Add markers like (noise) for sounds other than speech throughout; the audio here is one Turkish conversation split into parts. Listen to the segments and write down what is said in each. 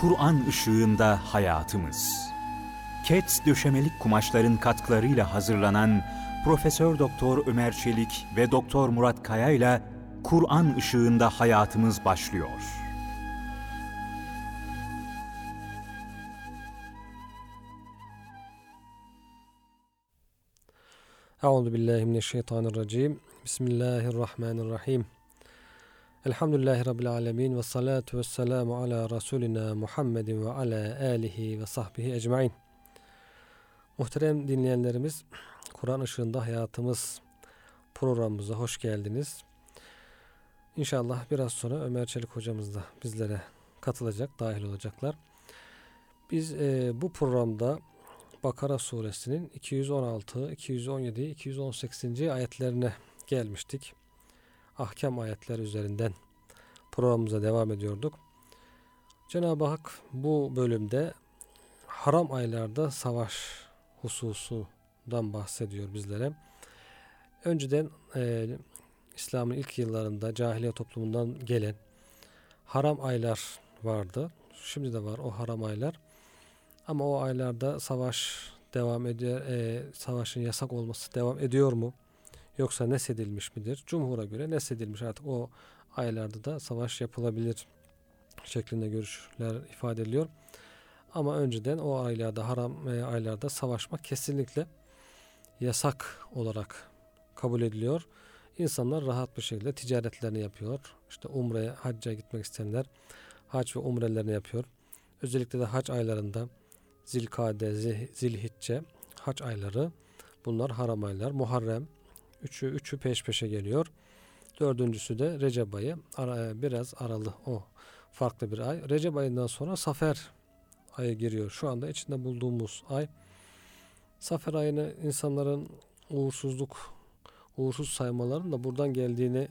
Kur'an ışığında hayatımız. Kets döşemelik kumaşların katkılarıyla hazırlanan Profesör Doktor Ömer Çelik ve Doktor Murat Kaya ile Kur'an ışığında hayatımız başlıyor. Euzu billahi mineşşeytanirracim. Bismillahirrahmanirrahim. Elhamdülillahi rabbil alamin ve salatu vesselamu ala rasulina Muhammedin ve ala alihi ve sahbihi ecmaîn. Muhterem dinleyenlerimiz, Kur'an ışığında hayatımız programımıza hoş geldiniz. İnşallah biraz sonra Ömer Çelik hocamız da bizlere katılacak, dahil olacaklar. Biz e, bu programda Bakara suresinin 216, 217, 218. ayetlerine gelmiştik. Ahkam ayetler üzerinden programımıza devam ediyorduk. Cenab-ı Hak bu bölümde haram aylarda savaş hususundan bahsediyor bizlere. Önceden e, İslam'ın ilk yıllarında cahiliye toplumundan gelen haram aylar vardı. Şimdi de var o haram aylar. Ama o aylarda savaş devam ediyor, e, savaşın yasak olması devam ediyor mu? Yoksa nesedilmiş midir? Cumhur'a göre nesedilmiş artık o aylarda da savaş yapılabilir şeklinde görüşler ifade ediliyor. Ama önceden o aylarda haram e, aylarda savaşmak kesinlikle yasak olarak kabul ediliyor. İnsanlar rahat bir şekilde ticaretlerini yapıyor. İşte umreye, hacca gitmek isteyenler hac ve umrelerini yapıyor. Özellikle de hac aylarında Zilkade, Zilhicce, hac ayları bunlar haram aylar. Muharrem, üçü, üçü peş peşe geliyor. Dördüncüsü de Recep ayı. Ara, biraz aralı o farklı bir ay. Recep ayından sonra Safer ayı giriyor. Şu anda içinde bulduğumuz ay. Safer ayını insanların uğursuzluk, uğursuz saymaların da buradan geldiğini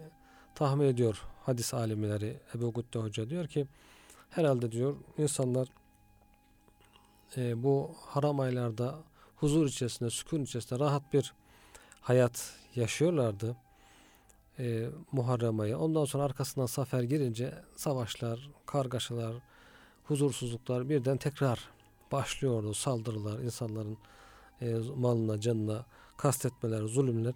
tahmin ediyor hadis alimleri. Ebu Gütte Hoca diyor ki herhalde diyor insanlar e, bu haram aylarda huzur içerisinde, sükun içerisinde rahat bir hayat yaşıyorlardı. E, Muharrem ayı. Ondan sonra arkasından Safer girince savaşlar, kargaşalar, huzursuzluklar birden tekrar başlıyordu. Saldırılar, insanların e, malına, canına kastetmeler, zulümler.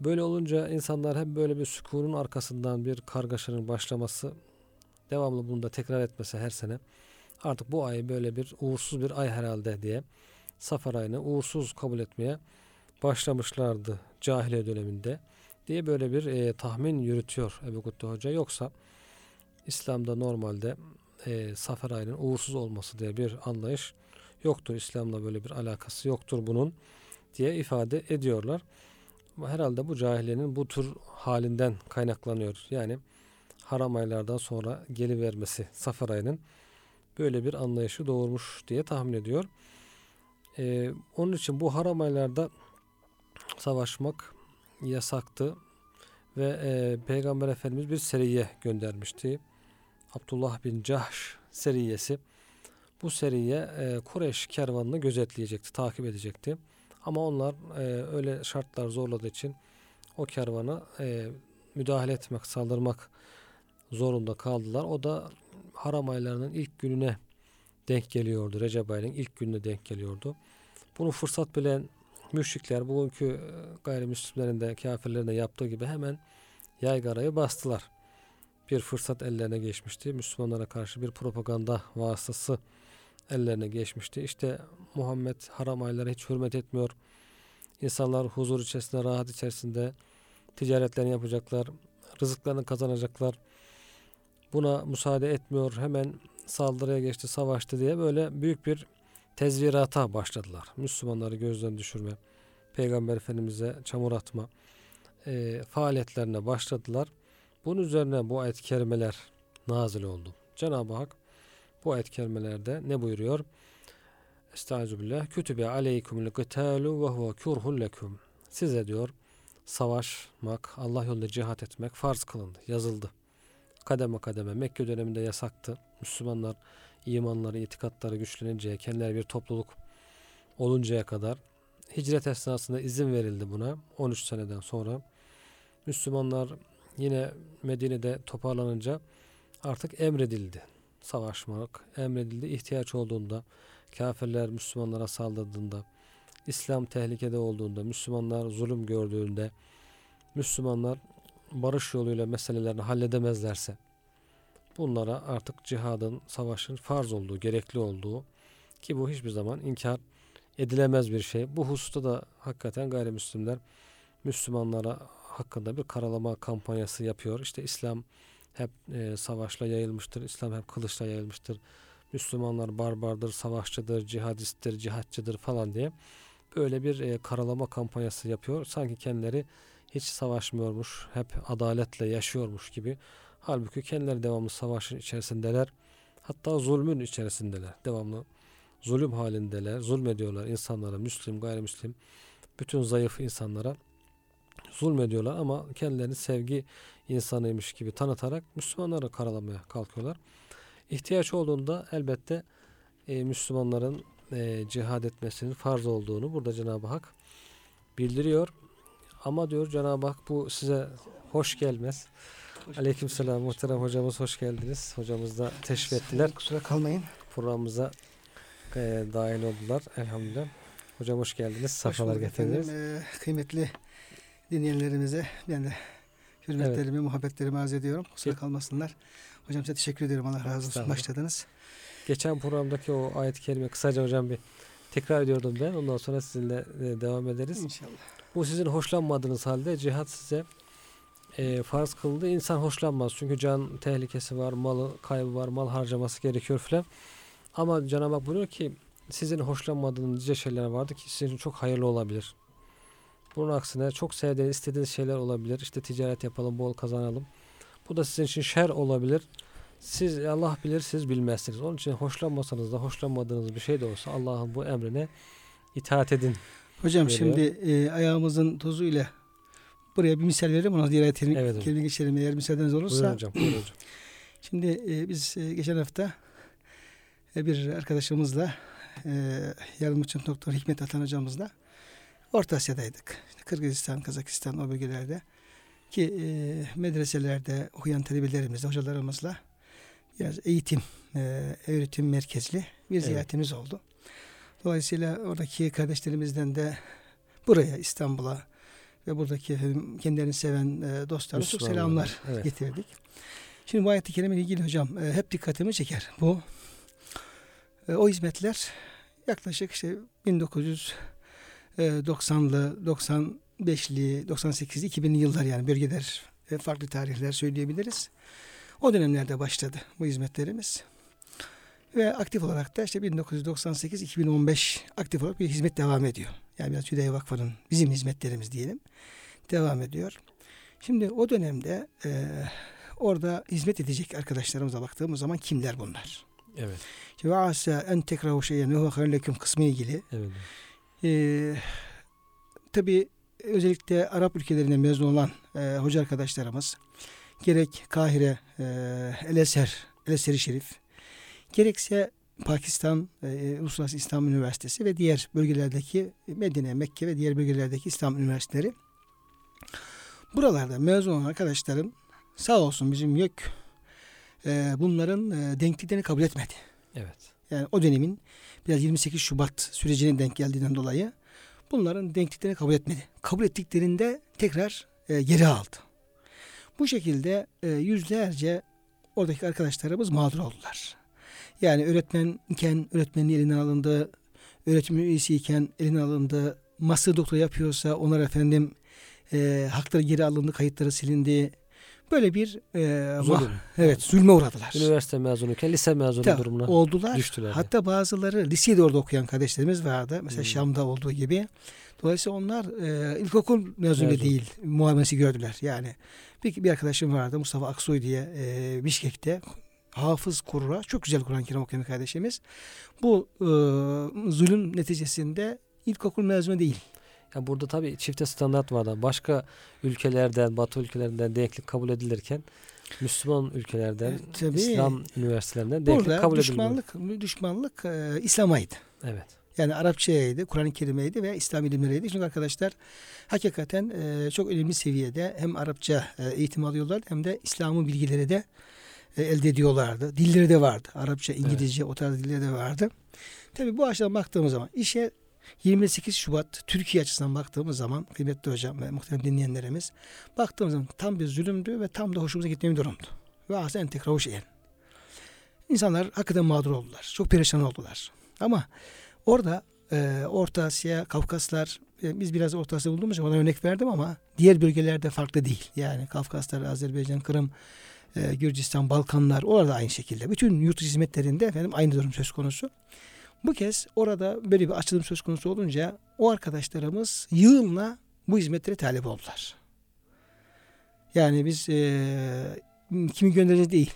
Böyle olunca insanlar hep böyle bir sükunun arkasından bir kargaşanın başlaması, devamlı bunu da tekrar etmesi her sene artık bu ay böyle bir uğursuz bir ay herhalde diye Safar ayını uğursuz kabul etmeye başlamışlardı cahiliye döneminde diye böyle bir e, tahmin yürütüyor Ebu Kutte Hoca. Yoksa İslam'da normalde e, Safar ayının uğursuz olması diye bir anlayış yoktur. İslam'la böyle bir alakası yoktur bunun diye ifade ediyorlar. Herhalde bu cahiliyenin bu tür halinden kaynaklanıyor. Yani haram aylardan sonra gelivermesi Safar ayının böyle bir anlayışı doğurmuş diye tahmin ediyor. Ee, onun için bu haram aylarda savaşmak yasaktı ve e, Peygamber Efendimiz bir seriye göndermişti. Abdullah bin Cahş seriyesi. Bu seriye e, Kureyş kervanını gözetleyecekti, takip edecekti. Ama onlar e, öyle şartlar zorladığı için o kervana e, müdahale etmek, saldırmak zorunda kaldılar. O da haram aylarının ilk gününe denk geliyordu. Recep ayının ilk gününe denk geliyordu. Bunu fırsat bilen müşrikler bugünkü e, gayrimüslimlerin de kafirlerin de yaptığı gibi hemen yaygarayı bastılar. Bir fırsat ellerine geçmişti. Müslümanlara karşı bir propaganda vasıtası ellerine geçmişti. İşte Muhammed haram aylara hiç hürmet etmiyor. İnsanlar huzur içerisinde, rahat içerisinde ticaretlerini yapacaklar, rızıklarını kazanacaklar buna müsaade etmiyor hemen saldırıya geçti savaştı diye böyle büyük bir tezvirata başladılar. Müslümanları gözden düşürme, Peygamber Efendimiz'e çamur atma e, faaliyetlerine başladılar. Bunun üzerine bu ayet kerimeler nazil oldu. Cenab-ı Hak bu ayet kerimelerde ne buyuruyor? Estağfirullah. Kütübe aleykumul gıtalu ve huve kurhun lekum. Size diyor savaşmak, Allah yolunda cihat etmek farz kılındı, yazıldı kademe kademe Mekke döneminde yasaktı. Müslümanlar imanları, itikatları güçleninceye, kendileri bir topluluk oluncaya kadar hicret esnasında izin verildi buna 13 seneden sonra. Müslümanlar yine Medine'de toparlanınca artık emredildi. savaşmak emredildi. ihtiyaç olduğunda, kafirler Müslümanlara saldırdığında, İslam tehlikede olduğunda, Müslümanlar zulüm gördüğünde, Müslümanlar barış yoluyla meselelerini halledemezlerse, bunlara artık cihadın, savaşın farz olduğu, gerekli olduğu ki bu hiçbir zaman inkar edilemez bir şey. Bu hususta da hakikaten gayrimüslimler Müslümanlara hakkında bir karalama kampanyası yapıyor. İşte İslam hep e, savaşla yayılmıştır. İslam hep kılıçla yayılmıştır. Müslümanlar barbardır, savaşçıdır, cihadisttir, cihatçıdır falan diye böyle bir e, karalama kampanyası yapıyor. Sanki kendileri hiç savaşmıyormuş, hep adaletle yaşıyormuş gibi. Halbuki kendileri devamlı savaşın içerisindeler. Hatta zulmün içerisindeler. Devamlı zulüm halindeler. Zulmediyorlar insanlara, Müslüm, gayrimüslim, bütün zayıf insanlara zulmediyorlar ama kendilerini sevgi insanıymış gibi tanıtarak Müslümanları karalamaya kalkıyorlar. İhtiyaç olduğunda elbette e, Müslümanların e, cihad etmesinin farz olduğunu burada Cenab-ı Hak bildiriyor. Ama diyor Cenab-ı Hak bu size hoş gelmez. Aleyküm selam muhterem hocamız hoş geldiniz. Hocamız da teşrif ettiler. Kusura kalmayın. Programımıza e, dahil oldular elhamdülillah. Hocam hoş geldiniz. Safalar getirdiniz. Efendim, e, kıymetli dinleyenlerimize ben de hürmetlerimi, evet. muhabbetlerimi arz ediyorum. Kusura kalmasınlar. Hocam size teşekkür ederim. Allah razı olsun. Başladınız. Geçen programdaki o ayet-i kerime kısaca hocam bir tekrar ediyordum ben. Ondan sonra sizinle e, devam ederiz. İnşallah. Bu sizin hoşlanmadığınız halde cihat size e, farz kılındı. İnsan hoşlanmaz. Çünkü can tehlikesi var, malı kaybı var, mal harcaması gerekiyor filan. Ama Cenab-ı Hak buyuruyor ki sizin hoşlanmadığınız nice şeyler vardı ki sizin için çok hayırlı olabilir. Bunun aksine çok sevdiğiniz, istediğiniz şeyler olabilir. İşte ticaret yapalım, bol kazanalım. Bu da sizin için şer olabilir. Siz Allah bilir, siz bilmezsiniz. Onun için hoşlanmasanız da hoşlanmadığınız bir şey de olsa Allah'ın bu emrine itaat edin. Hocam veriyor. şimdi e, ayağımızın tozuyla buraya bir misal verelim. Ona diğer kelime, evet, kelime geçelim eğer müsaadeniz olursa. Buyurun hocam. Buyurun hocam. (clears throat) Şimdi e, biz e, geçen hafta e, bir arkadaşımızla e, yardımcı doktor Hikmet Atan hocamızla Orta Asya'daydık. İşte Kırgızistan, Kazakistan o bölgelerde ki e, medreselerde okuyan talebelerimizle, hocalarımızla biraz eğitim, e, öğretim merkezli bir evet. ziyaretimiz oldu. Dolayısıyla oradaki kardeşlerimizden de buraya İstanbul'a ve buradaki kendilerini seven e, dostlarına çok selamlar evet. getirdik. Şimdi bu ayet-i kerime ilgili hocam e, hep dikkatimi çeker. Bu e, o hizmetler yaklaşık işte 1990'lı, 95'li, 98'li, 2000'li yıllar yani bölgeler e, farklı tarihler söyleyebiliriz. O dönemlerde başladı bu hizmetlerimiz. Ve aktif olarak da işte 1998-2015 aktif olarak bir hizmet devam ediyor. Yani biraz Hüdayi Vakfı'nın bizim hizmetlerimiz diyelim. Devam ediyor. Şimdi o dönemde e, orada hizmet edecek arkadaşlarımıza baktığımız zaman kimler bunlar? Evet. Ve asa en tekrahu şeyen ve hayırleküm kısmı ilgili. Evet. Ee, tabi özellikle Arap ülkelerinde mezun olan e, hoca arkadaşlarımız gerek Kahire, e, El-Eser, El-Eser-i Şerif gerekse Pakistan e, Uluslararası İslam Üniversitesi ve diğer bölgelerdeki Medine, Mekke ve diğer bölgelerdeki İslam üniversiteleri buralarda mezun olan arkadaşlarım sağ olsun bizim YÖK e, bunların e, denkliklerini kabul etmedi. Evet. Yani o dönemin biraz 28 Şubat sürecinin denk geldiğinden dolayı bunların denkliklerini kabul etmedi. Kabul ettiklerinde tekrar e, geri aldı. Bu şekilde e, yüzlerce oradaki arkadaşlarımız mağdur oldular. Yani öğretmenken öğretmenin elinden alındı, öğretim üyesiyken elinden alındı, master doktor yapıyorsa onlar efendim e, hakları geri alındı, kayıtları silindi, Böyle bir e, Zulüm. evet zulme uğradılar. Üniversite mezunuyken lise mezunu Tabii, durumuna oldular. düştüler. Hatta bazıları lisede orada okuyan kardeşlerimiz vardı. Mesela hmm. Şam'da olduğu gibi. Dolayısıyla onlar e, ilkokul mezunu Mezun. değil muamelesi gördüler. Yani bir, bir arkadaşım vardı Mustafa Aksoy diye e, Bişkek'te hafız kurra çok güzel Kur'an-ı Kerim okuyan kardeşimiz. Bu e, zulüm neticesinde ilkokul mezunu değil. Yani burada tabii çifte standart var. Başka ülkelerden, Batı ülkelerinden denklik kabul edilirken Müslüman ülkelerden, e, tabii, İslam üniversitelerinden denklik burada kabul edilmiyor. düşmanlık, düşmanlık e, İslam'aydı. Evet. Yani Arapçaydı, Kur'an-ı Kerim'eydi ve İslam ilimleriydi. Çünkü arkadaşlar hakikaten e, çok önemli seviyede hem Arapça e, eğitim alıyorlar hem de İslam'ın bilgileri de e, elde ediyorlardı. Dilleri de vardı. Arapça, İngilizce o tarz dilleri de vardı. Tabii bu açıdan baktığımız zaman işe 28 Şubat Türkiye açısından baktığımız zaman kıymetli hocam ve muhterem dinleyenlerimiz baktığımız zaman tam bir zulümdü ve tam da hoşumuza gitmeyen bir durumdu. Ve aslında hoş el. İnsanlar hakikaten mağdur oldular. Çok perişan oldular. Ama orada e, Orta Asya, Kafkaslar e, biz biraz Orta Asya bulduğumuz için ona örnek verdim ama diğer bölgelerde farklı değil. Yani Kafkaslar, Azerbaycan, Kırım, e, Gürcistan, Balkanlar orada aynı şekilde. Bütün yurt dışı hizmetlerinde efendim aynı durum söz konusu. Bu kez orada böyle bir açılım söz konusu olunca o arkadaşlarımız yığınla bu hizmetlere talep oldular. Yani biz e, kimi göndereceğiz değil.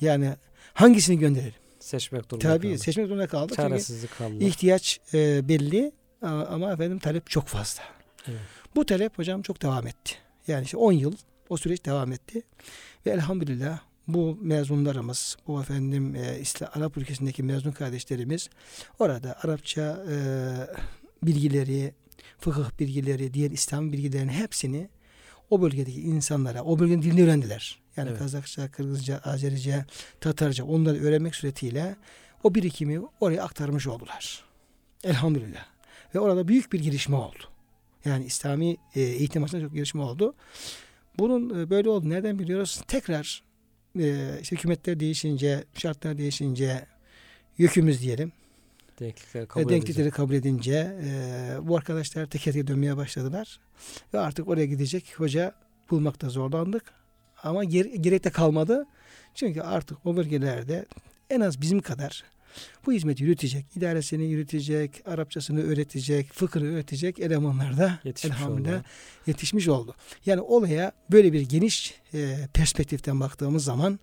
Yani hangisini gönderelim? Seçmek durumunda Tabii kaldık. seçmek kaldık. Çünkü Çaresizlik kaldı. ihtiyaç e, belli ama efendim talep çok fazla. Evet. Bu talep hocam çok devam etti. Yani işte 10 yıl o süreç devam etti. Ve elhamdülillah bu mezunlarımız, bu efendim e, İslam Arap ülkesindeki mezun kardeşlerimiz orada Arapça e, bilgileri, fıkıh bilgileri, diğer İslam bilgilerinin hepsini o bölgedeki insanlara, o bölgenin dilini öğrendiler. Yani Evet. Kazakça, Kırgızca, Azerice, Tatarca onları öğrenmek suretiyle o birikimi oraya aktarmış oldular. Elhamdülillah. Ve orada büyük bir girişme oldu. Yani İslami e, eğitim açısından çok gelişme oldu. Bunun e, böyle oldu. Nereden biliyoruz? Tekrar e, işte hükümetler değişince, şartlar değişince yükümüz diyelim. Denklikleri kabul denklikleri kabul edince e, bu arkadaşlar teker teker dönmeye başladılar. Ve artık oraya gidecek hoca bulmakta zorlandık. Ama ger gerek de kalmadı. Çünkü artık o bölgelerde en az bizim kadar bu hizmeti yürütecek, idaresini yürütecek, Arapçasını öğretecek, fıkhını öğretecek elemanlar da Yetişmiş elhamdülillah oldu. yetişmiş oldu. Yani olaya böyle bir geniş e, perspektiften baktığımız zaman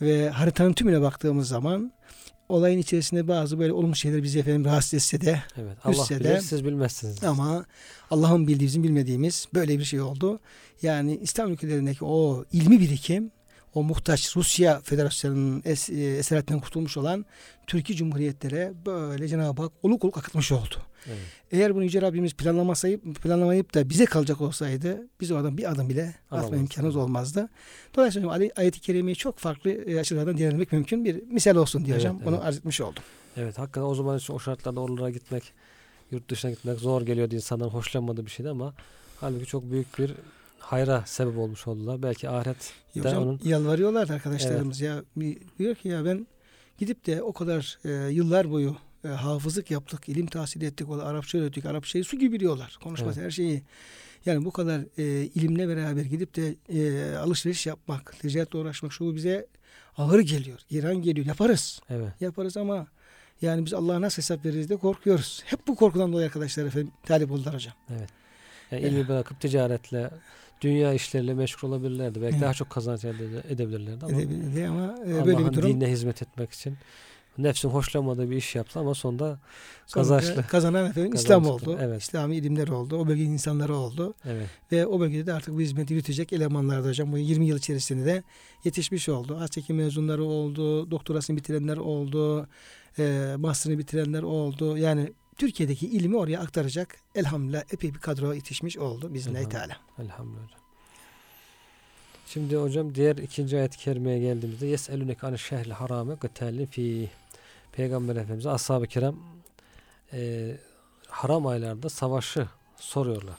ve haritanın tümüne baktığımız zaman olayın içerisinde bazı böyle olumlu şeyler bizi efendim rahatsız etse de Evet. Allah bilir de- siz bilmezsiniz. ama Allah'ın bildiği bizim bilmediğimiz böyle bir şey oldu. Yani İslam ülkelerindeki o ilmi birikim o muhtaç Rusya Federasyonu'nun es, e, esaretinden kurtulmuş olan Türkiye Cumhuriyetlere böyle Cenab-ı Hak oluk oluk akıtmış oldu. Evet. Eğer bunu Yüce Rabbimiz planlamasayıp, planlamayıp da bize kalacak olsaydı biz oradan bir adım bile atma Alamazdık. imkanımız olmazdı. Dolayısıyla ay- ayet-i kerimeyi çok farklı e, açılardan değerlendirmek mümkün. Bir misal olsun diye Evet. Onu evet. arz etmiş oldum. Evet hakikaten o zaman o şartlarda oralara gitmek, yurt dışına gitmek zor geliyordu insanların hoşlanmadığı bir şeydi ama halbuki çok büyük bir hayra sebep olmuş oldular. Belki ahiret Ya hocam onun yalvarıyorlar arkadaşlarımız ya. Bir- Diyor ki ya ben gidip de o kadar e, yıllar boyu e, hafızlık yaptık, ilim tahsil ettik, o Arapça öğrettik. Arapçayı su gibi biliyorlar. Konuşması her şeyi. Yani bu kadar e, ilimle beraber gidip de e, alışveriş yapmak, ticaretle uğraşmak şu bize ağır geliyor. İran geliyor. Yaparız. evet Yaparız ama yani biz Allah'a nasıl hesap veririz de korkuyoruz. Hep bu korkudan dolayı arkadaşlar efendim talip oldular hocam. yani ilmi bırakıp ticaretle dünya işleriyle meşgul olabilirlerdi. Belki Evet. daha çok kazanç ede- edebilirlerdi ama Edebildi ama e, böyle bir durum dinine hizmet etmek için nefsin hoşlanmadığı bir iş yaptı ama sonunda kazançlı. Kazanan efendim Kazanç İslam oldu. evet. İslami ilimler oldu. O bölgenin insanları oldu. Evet. Ve o bölgede de artık bu hizmeti yürütecek elemanlar da hocam bu 20 yıl içerisinde de yetişmiş oldu. Haseki mezunları oldu. Doktorasını bitirenler oldu. E, master'ını bitirenler oldu. Yani Türkiye'deki ilmi oraya aktaracak elhamdülillah epey bir kadro yetişmiş oldu. Bismillahirrahmanirrahim. Teala. Elhamdülillah. Şimdi hocam diğer ikinci ayet-i kerimeye geldiğimizde yeselünek an şehril harame gıtellin fi Peygamber Efendimiz ashab-ı kiram e, haram aylarda savaşı soruyorlar.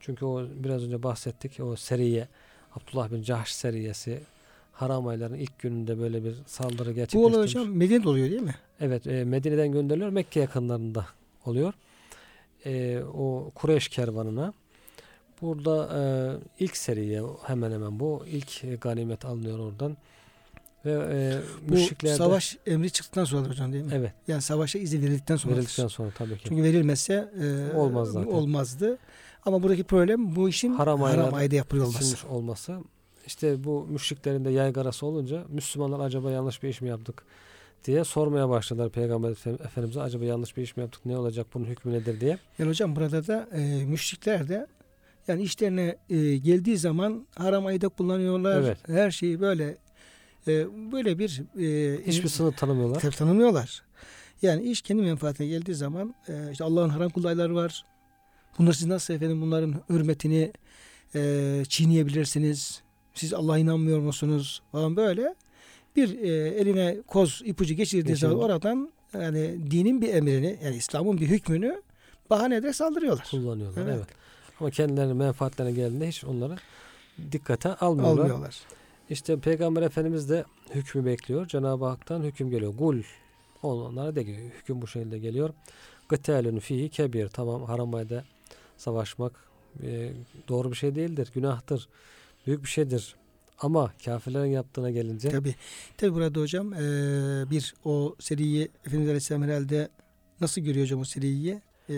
Çünkü o biraz önce bahsettik o seriye Abdullah bin Cahş seriyesi haram ayların ilk gününde böyle bir saldırı Bu olay gerçekleştirmiş. hocam Medine'de oluyor değil mi? Evet e, Medine'den gönderiliyor. Mekke yakınlarında oluyor. E, o Kureyş kervanına. Burada e, ilk seriye hemen hemen bu. ilk e, ganimet alınıyor oradan. Ve e, Bu müşriklerde savaş emri çıktıktan sonra hocam değil mi? evet Yani savaşa izin verildikten sonra. verildikten sonra tabii ki. Çünkü verilmezse e, Olmaz zaten. olmazdı. Ama buradaki problem bu işin Haram haram, ayda yapılıyor olması. Olması. İşte bu müşriklerin de yaygarası olunca Müslümanlar acaba yanlış bir iş mi yaptık diye sormaya başladılar Peygamber Efendimiz'e acaba yanlış bir iş mi yaptık ne olacak bunun hükmü nedir diye. Yani hocam burada da e, müşrikler de yani işlerine e, geldiği zaman haram ayda kullanıyorlar. Evet. Her şeyi böyle e, böyle bir e, Hiçbir sınır tanımıyorlar. tabii tanımıyorlar. Yani iş kendi menfaatine geldiği zaman e, işte Allah'ın haram kıldığı aylar var. Bunlar siz nasıl efendim bunların hürmetini e, çiğneyebilirsiniz? Siz Allah'a inanmıyor musunuz? Falan böyle bir e, eline koz ipucu geçirdiği Geçirdi. zaman oradan yani dinin bir emrini yani İslam'ın bir hükmünü bahane ederek saldırıyorlar. Kullanıyorlar. Evet. Evet. Ama kendilerinin menfaatlerine geldiğinde hiç onları dikkate almıyorlar. Almıyorlar. İşte Peygamber Efendimiz de hükmü bekliyor. Cenab-ı Hak'tan hüküm geliyor. Gul. Onlara de geliyor. Hüküm bu şekilde geliyor. Gıtelün fihi kebir. Tamam haram ayda savaşmak e, doğru bir şey değildir. Günahtır. Büyük bir şeydir. Ama kafirlerin yaptığına gelince Tabi. Tabi burada hocam e, bir o seriyi Efendimiz Aleyhisselam herhalde nasıl görüyor hocam o seriyi? E,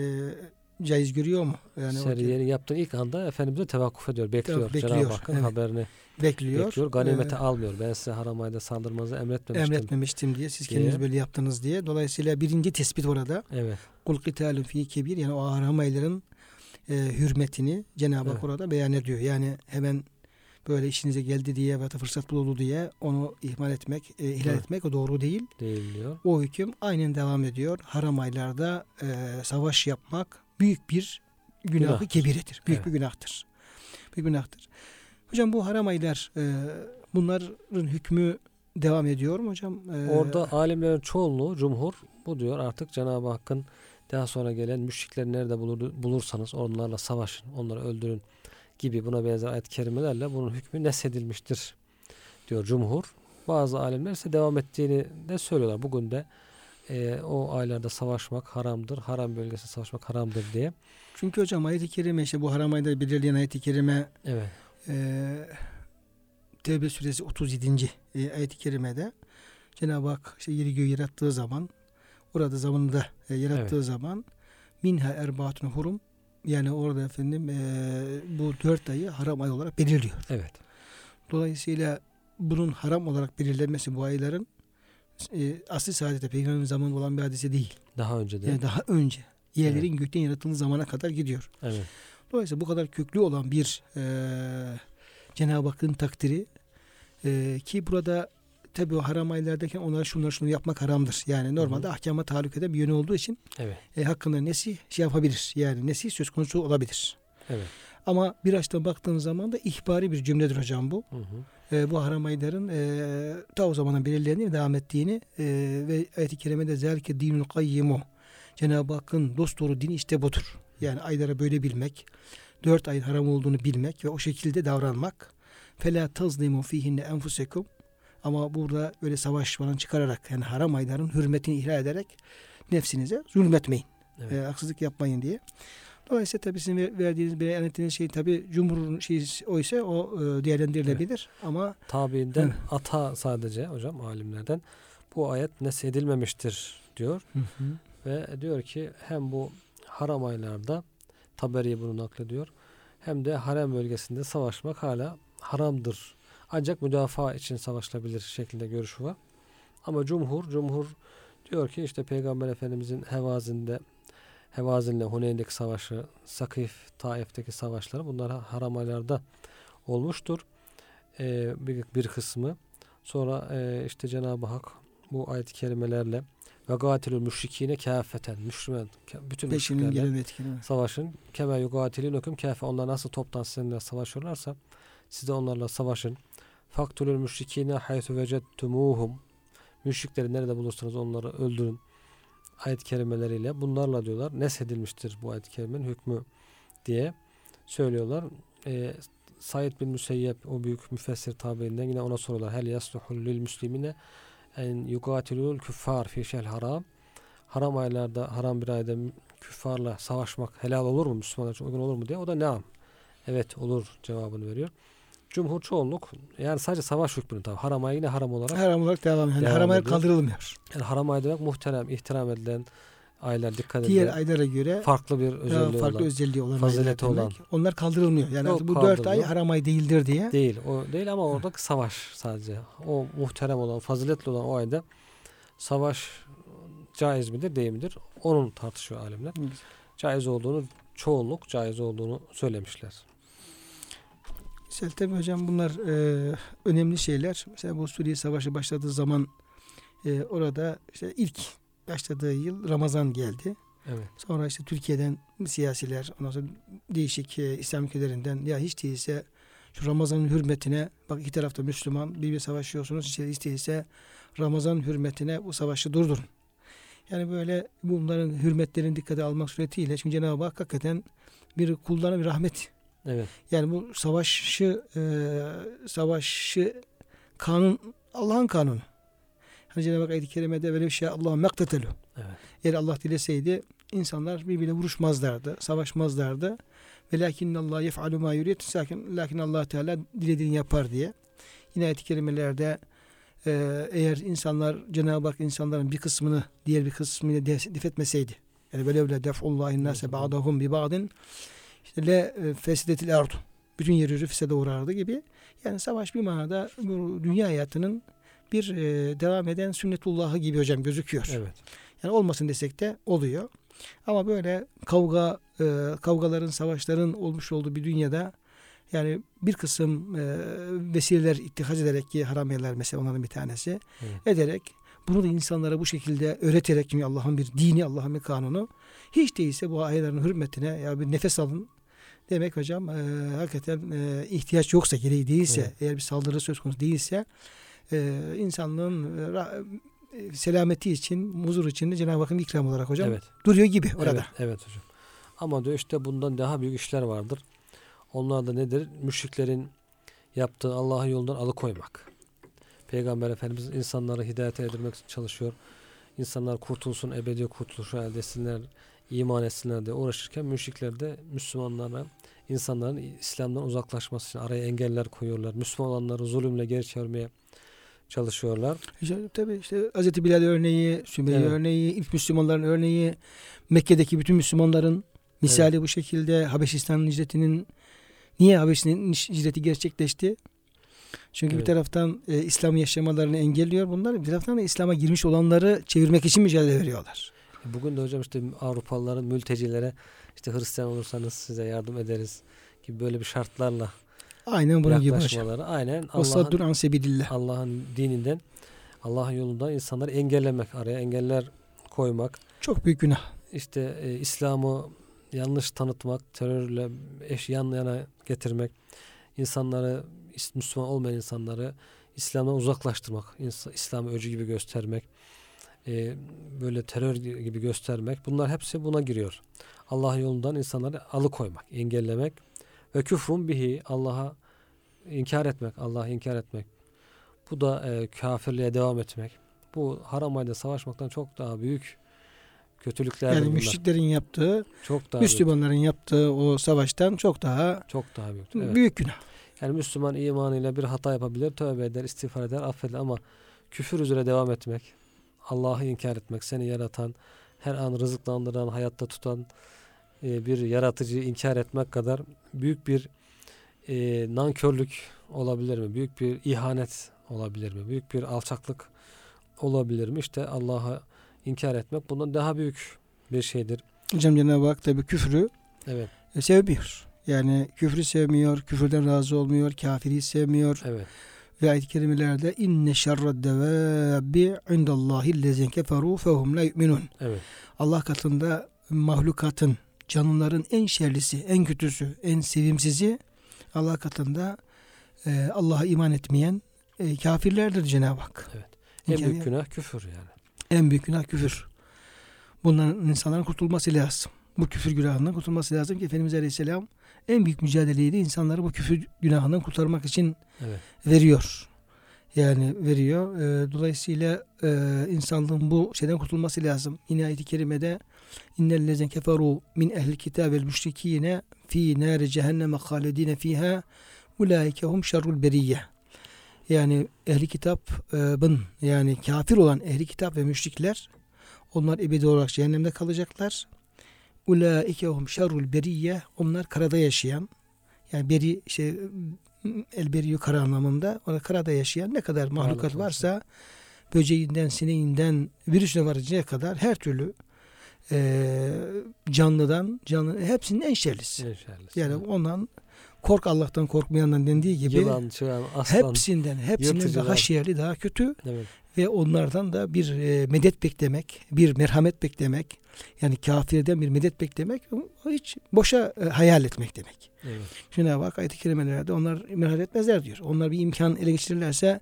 caiz görüyor mu? Yani seriyenin yaptığı ilk anda Efendimiz'e tevakkuf ediyor. Bekliyor. Tabii, bekliyor, Cenab-ı Hakk'ın evet. haberini bekliyor. bekliyor. Ganimete E, almıyor. Ben size haram ayda saldırmanızı emretmemiştim. emretmemiştim diye siz diye. kendiniz böyle yaptınız diye. Dolayısıyla birinci tespit orada. Evet. Kul kitalun fi kebir yani o haram ayların e, hürmetini Cenab-ı Hak Evet. orada beyan ediyor. Yani hemen böyle işinize geldi diye veya fırsat bulundu diye onu ihmal etmek, e, ihlal Evet. etmek o doğru değil. Değil diyor. O hüküm aynen devam ediyor. Haram aylarda e, savaş yapmak büyük bir günahı Günahtır. kebiredir. Büyük Evet. bir günahtır. Bir günahtır. Hocam bu haram aylar e, bunların hükmü devam ediyor mu hocam? E, Orada alimlerin çoğunluğu cumhur bu diyor artık Cenab-ı Hakk'ın daha sonra gelen müşrikleri nerede bulur- bulursanız onlarla savaşın, onları öldürün gibi buna benzer ayet-i kerimelerle bunun hükmü nesedilmiştir diyor cumhur. Bazı alimler ise devam ettiğini de söylüyorlar. Bugün de e, o aylarda savaşmak haramdır, haram bölgesinde savaşmak haramdır diye. Çünkü hocam ayet-i kerime işte bu haram ayda belirleyen ayet-i kerime Evet, e, Tevbe suresi 37. E, ayet-i kerimede Cenab-ı Hak işte yeri göğü yarattığı zaman orada zamanında e, yarattığı zaman minha erbaatun hurum yani orada efendim e, bu dört ayı haram ay olarak belirliyor. evet, Dolayısıyla bunun haram olarak belirlenmesi bu ayların e, asli saadete peygamberin zamanında olan bir hadise değil. daha önce de. Yani daha önce yerlerin gökten yaratıldığı zamana kadar gidiyor. Evet, Dolayısıyla bu kadar köklü olan bir e, Cenab-ı Hakk'ın takdiri e, ki burada tabi o haram aylardayken onlara şunları şunu yapmak haramdır. Yani normalde Hı hı. ahkama tahallük eden bir yönü olduğu için evet, e, hakkında nesi şey yapabilir. Yani nesi söz konusu olabilir. evet. Ama bir açıdan baktığınız zaman da ihbari bir cümledir hocam bu. Hı hı. E, bu haram ayların e, ta o zamandan belirlendiğini devam ettiğini e, ve ayet-i kerimede zelke dinul kayyimu Cenab-ı Hakk'ın dost doğru dini işte budur. Yani aylara böyle bilmek, dört ayın haram olduğunu bilmek ve o şekilde davranmak. Fela tazlimu fihinne enfusekum ama burada böyle savaş falan çıkararak yani haram ayların hürmetini ihlal ederek nefsinize zulmetmeyin. Evet. E, haksızlık yapmayın diye. Dolayısıyla tabii sizin ver- verdiğiniz, beyan ettiğiniz şey tabii Cumhur'un şeyi o ise o e, değerlendirilebilir ama Tabiinden Evet. ata sadece hocam alimlerden bu ayet nesedilmemiştir diyor. Ve diyor ki hem bu haram aylarda Taberi bunu naklediyor. Hem de harem bölgesinde savaşmak hala haramdır. Ancak müdafaa için savaşılabilir şeklinde görüşü var. Ama cumhur, cumhur diyor ki işte Peygamber Efendimizin Hevazinde Hevazin'le Huneyn'deki savaşı, Sakif, Taif'teki savaşları bunlar haram aylarda olmuştur. Ee, bir, bir kısmı. Sonra e, işte Cenab-ı Hak bu ayet-i kerimelerle ve gatilül müşrikine kâfeten Müslüman bütün müşriklerle savaşın. Keme yugatilinokum kâfe onlar nasıl toptan sizinle savaşıyorlarsa siz de onlarla savaşın. Faktulül müşrikine haythu vecettumuhum Müşrikleri nerede bulursanız onları öldürün. Ayet-i kerimeleriyle bunlarla diyorlar nesedilmiştir bu ayet-i kerimenin hükmü diye söylüyorlar. Ee, Said bin Müseyyep o büyük müfessir tabiinden yine ona soruyorlar. Hel yasluhul lil müslimine en yugatilul küffar fi şel haram. Haram aylarda haram bir ayda küffarla savaşmak helal olur mu? Müslümanlar için uygun olur mu diye. O da neam. Evet olur cevabını veriyor. Cumhur çoğunluk yani sadece savaş hükmünü tabi. Haram ayı yine haram olarak. Haram olarak devam. Yani Devam haram ayı ediyor. kaldırılmıyor. Yani haram ay demek muhterem, ihtiram edilen aylar dikkat Diğer edilen aylara göre farklı bir daha özelliği farklı olan. özelliği olan fazileti olan. demek. Onlar kaldırılmıyor. Yani Yok, bu dört ay haram ay değildir diye. Değil. O değil ama oradaki savaş sadece. O muhterem olan, faziletli olan o ayda savaş caiz midir, değil midir? Onun tartışıyor alimler. Caiz olduğunu, çoğunluk caiz olduğunu söylemişler. Tabii hocam bunlar e, önemli şeyler. Mesela bu Suriye Savaşı başladığı zaman e, orada işte ilk başladığı yıl Ramazan geldi. Evet. Sonra işte Türkiye'den siyasiler, ondan sonra değişik e, İslam ülkelerinden ya hiç değilse şu Ramazan'ın hürmetine bak iki tarafta Müslüman birbiri savaşıyorsunuz işte isteyse Ramazan hürmetine bu savaşı durdurun. Yani böyle bunların hürmetlerini dikkate almak suretiyle çünkü Cenab-ı Hak hakikaten bir kullarına bir rahmet. Evet. Yani bu savaşı e, savaşı kanun Allah'ın kanunu. Hani Cenab-ı Hak ayet-i kerimede böyle bir şey Allah'a mektetelu. Evet. Eğer Allah dileseydi insanlar birbirine vuruşmazlardı, savaşmazlardı. Ve lakin Allah yef'alu ma yurid. Lakin, lakin Allah Teala dilediğini yapar diye. Yine ayet-i kerimelerde e, eğer insanlar Cenab-ı Hak insanların bir kısmını diğer bir kısmını def etmeseydi. Yani böyle öyle def'ullahi nase ba'dahum bi ba'din işte le e, fesidetil ardu. Bütün yeryüzü fesede uğrardı gibi. Yani savaş bir manada bu dünya hayatının bir e, devam eden sünnetullahı gibi hocam gözüküyor. Evet. Yani olmasın desek de oluyor. Ama böyle kavga, e, kavgaların, savaşların olmuş olduğu bir dünyada yani bir kısım e, vesileler ittihaz ederek ki haram yerler mesela onların bir tanesi Evet. ederek bunu da insanlara bu şekilde öğreterek Allah'ın bir dini, Allah'ın bir kanunu hiç değilse bu ayların hürmetine ya bir nefes alın demek hocam e, hakikaten e, ihtiyaç yoksa gereği değilse Evet. eğer bir saldırı söz konusu değilse e, insanlığın e, selameti için, huzur için de Cenab-ı Hakk'ın ikram olarak hocam Evet. duruyor gibi orada. Evet, evet hocam. Ama diyor işte bundan daha büyük işler vardır. Onlar da nedir? Müşriklerin yaptığı Allah'ın yolundan alıkoymak. Peygamber Efendimiz insanları hidayete için çalışıyor. İnsanlar kurtulsun, ebedi kurtuluşu elde etsinler, iman etsinler diye uğraşırken müşrikler de Müslümanlara, insanların İslam'dan uzaklaşması için araya engeller koyuyorlar. Müslüman olanları zulümle geri çevirmeye çalışıyorlar. İşte, tabii işte Hazreti Bilal örneği, Sümeyye Evet. örneği, ilk Müslümanların örneği, Mekke'deki bütün Müslümanların misali bu şekilde Habeşistan'ın hicretinin niye Habeşistan'ın hicreti gerçekleşti? Çünkü Evet. bir taraftan e, İslam'ı yaşamalarını engelliyor bunlar. Bir taraftan da İslam'a girmiş olanları çevirmek için mücadele veriyorlar. Bugün de hocam işte Avrupalıların mültecilere işte Hristiyan olursanız size yardım ederiz gibi böyle bir şartlarla Aynen bunun gibi hocam. aynen Allah'ın. Allah'ın dininden Allah'ın yolundan insanları engellemek, araya engeller koymak, Çok büyük günah. işte e, İslam'ı yanlış tanıtmak, terörle eş yan yana getirmek, insanları Müslüman olmayan insanları İslam'dan uzaklaştırmak, İslam'ı öcü gibi göstermek, e, böyle terör gibi göstermek bunlar hepsi buna giriyor. Allah yolundan insanları alıkoymak, engellemek ve küfrun bihi Allah'a inkar etmek, Allah'ı inkar etmek. Bu da e, kafirliğe devam etmek. Bu haram ayda savaşmaktan çok daha büyük kötülükler Yani bunlar. müşriklerin yaptığı, çok daha büyük, Müslümanların yaptığı o savaştan çok daha çok daha büyük. Evet. büyük günah. Yani Müslüman imanıyla bir hata yapabilir, tövbe eder, istiğfar eder, affeder ama küfür üzere devam etmek, Allah'ı inkar etmek, seni yaratan, her an rızıklandıran, hayatta tutan e, bir yaratıcıyı inkar etmek kadar büyük bir e, nankörlük olabilir mi? Büyük bir ihanet olabilir mi? Büyük bir alçaklık olabilir mi? İşte Allah'ı inkar etmek bundan daha büyük bir şeydir. Hocam Cenab-ı Hak tabi küfrü Evet, e, sevmiyor. Yani küfrü sevmiyor, küfürden razı olmuyor, kafiri sevmiyor. evet, Ve ayet-i kerimelerde inne şerred devâbi indallahi lezine keferû fehum la yu'minun. evet, Allah katında mahlukatın, canlıların en şerlisi, en kötüsü, en sevimsizi Allah katında e, Allah'a iman etmeyen e, kafirlerdir Cenab-ı Hak. evet. En İnkar- büyük günah küfür yani. En büyük günah küfür. Bundan insanların kurtulması lazım. Bu küfür günahından kurtulması lazım ki Efendimiz Aleyhisselam en büyük mücadeleyi de insanları bu küfür günahından kurtarmak için Evet. veriyor. Yani veriyor. Ee, dolayısıyla e, insanlığın bu şeyden kurtulması lazım. Yine ayet-i kerimede innellezine keferu min ehli kitabil müşrikine fi nari cehenneme halidine fiha ulaike hum şerrul beriyye. Yani ehli kitabın yani kafir olan ehli kitap ve müşrikler onlar ebedi olarak cehennemde kalacaklar. Ulaike hum şerrul beriyye. Onlar karada yaşayan yani beri işte el beriyu kara anlamında orada karada yaşayan ne kadar mahlukat varsa böceğinden, sineğinden, virüsüne varıncaya kadar her türlü eee, canlıdan canlı hepsinin en şerlisi. En şerlisi. Yani ondan kork Allah'tan korkmayandan dendiği gibi Yılan, çıran, aslan. hepsinden hepsinden daha şerli, daha kötü Evet. Ve onlardan da bir e, medet beklemek, bir merhamet beklemek, yani kafirden bir medet beklemek hiç boşa e, hayal etmek demek. Evet. Cenab-ı Hak ayet-i kerimelerde onlar merhamet etmezler diyor. Onlar bir imkan ele geçirirlerse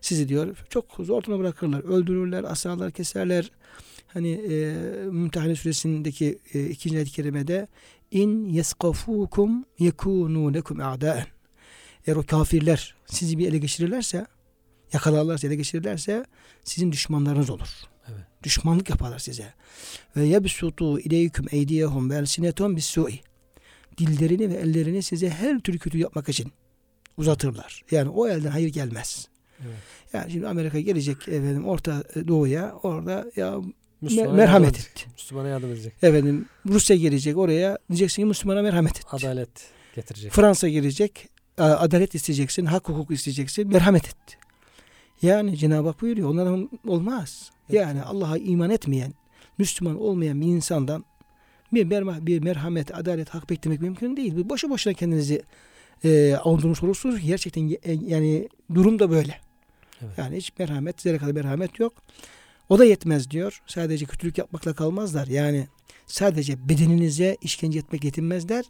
sizi diyor çok zor bırakırlar. Öldürürler, asarlar, keserler. Hani e, Mümtehane suresindeki e, ikinci ayet-i kerimede in yeskafukum yekunu lekum a'daen. Eğer o kafirler sizi bir ele geçirirlerse, yakalarlarsa, ele geçirirlerse sizin düşmanlarınız olur. Evet. Düşmanlık yaparlar size. Ve yebsutu ileyküm eydiyehum ve elsinetum bis-su'i. Dillerini ve ellerini size her türlü kötü yapmak için uzatırlar. Yani o elden hayır gelmez. Evet. Yani şimdi Amerika gelecek efendim Orta Doğu'ya orada ya Müslümana merhamet yardım et. Müslümana yardım edecek. efendim Rusya gelecek oraya diyeceksin ki Müslümana merhamet et. Adalet getirecek. Fransa gelecek adalet isteyeceksin, hak hukuk isteyeceksin, merhamet et. Yani Cenab-ı Hak buyuruyor onların olmaz. Yani Allah'a iman etmeyen, Müslüman olmayan bir insandan bir, merha- bir merhamet, adalet, hak beklemek mümkün değil. Bu Boşu boşuna kendinizi e, avundurmuş olursunuz. Gerçekten e, yani durum da böyle. Evet. Yani hiç merhamet, zerre kadar merhamet yok. O da yetmez diyor. Sadece kötülük yapmakla kalmazlar. Yani sadece bedeninize işkence etmek yetinmezler.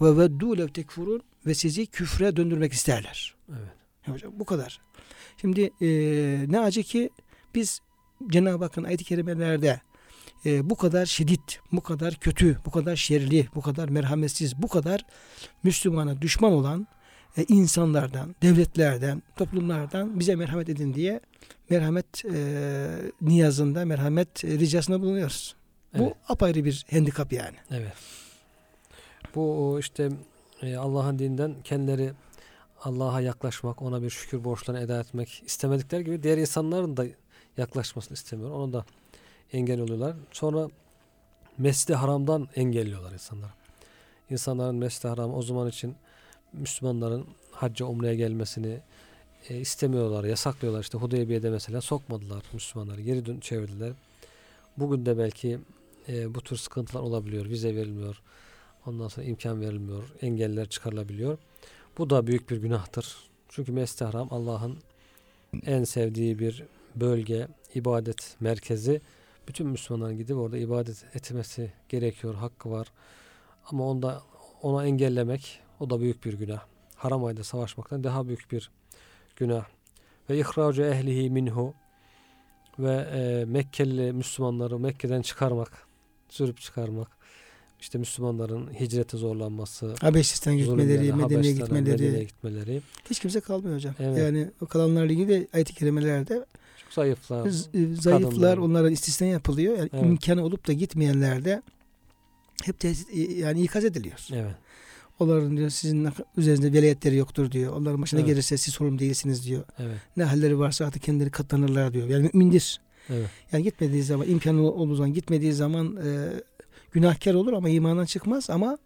Ve veddu lev tekfurun ve sizi küfre döndürmek isterler. Evet. Hocam bu kadar. Şimdi e, ne acı ki biz Cenab-ı Hakk'ın ayet-i kerimelerde e, bu kadar şiddet, bu kadar kötü, bu kadar şerli, bu kadar merhametsiz, bu kadar Müslümana düşman olan e, insanlardan, devletlerden, toplumlardan bize merhamet edin diye merhamet e, niyazında, merhamet e, ricasında bulunuyoruz. Bu Evet. apayrı bir handikap yani. Evet. Bu işte e, Allah'ın dininden kendileri Allah'a yaklaşmak, ona bir şükür borçlarını eda etmek istemedikleri gibi diğer insanların da yaklaşmasını istemiyor. Onu da engel oluyorlar. Sonra Mescid-i Haram'dan engelliyorlar insanları. İnsanların Mescid-i Haram o zaman için Müslümanların hacca umreye gelmesini e, istemiyorlar, yasaklıyorlar. İşte Hudeybiye'de mesela sokmadılar Müslümanları, geri dön çevirdiler. Bugün de belki e, bu tür sıkıntılar olabiliyor. Vize verilmiyor. Ondan sonra imkan verilmiyor. Engeller çıkarılabiliyor. Bu da büyük bir günahtır. Çünkü Mescid-i Haram Allah'ın en sevdiği bir bölge, ibadet merkezi. Bütün Müslümanların gidip orada ibadet etmesi gerekiyor. Hakkı var. Ama onda ona engellemek o da büyük bir günah. Haram ayda savaşmaktan daha büyük bir günah. Ve ihracu ehlihi minhu ve e, Mekkeli Müslümanları Mekke'den çıkarmak, sürüp çıkarmak, işte Müslümanların hicrete zorlanması, Habeşistan gitmeleri, Medine'ye Habeşistan'a, gitmeleri. Medine'ye gitmeleri Hiç kimse kalmıyor hocam. Evet. Yani o kalanlarla ilgili de ayet-i kerimelerde çok zayıflar. E, zayıflar kadınlar. onlara istisna yapılıyor. Yani Evet. imkanı olup da gitmeyenler de hep tehdit, e, yani ikaz ediliyor. Evet. Onların diyor sizin üzerinizde velayetleri yoktur diyor. Onların başına Evet. gelirse siz sorumlu değilsiniz diyor. Evet. Ne halleri varsa artık kendileri katlanırlar diyor. Yani mümindir. Evet. Yani gitmediği zaman imkanı olduğu zaman gitmediği zaman e, günahkar olur ama imandan çıkmaz ama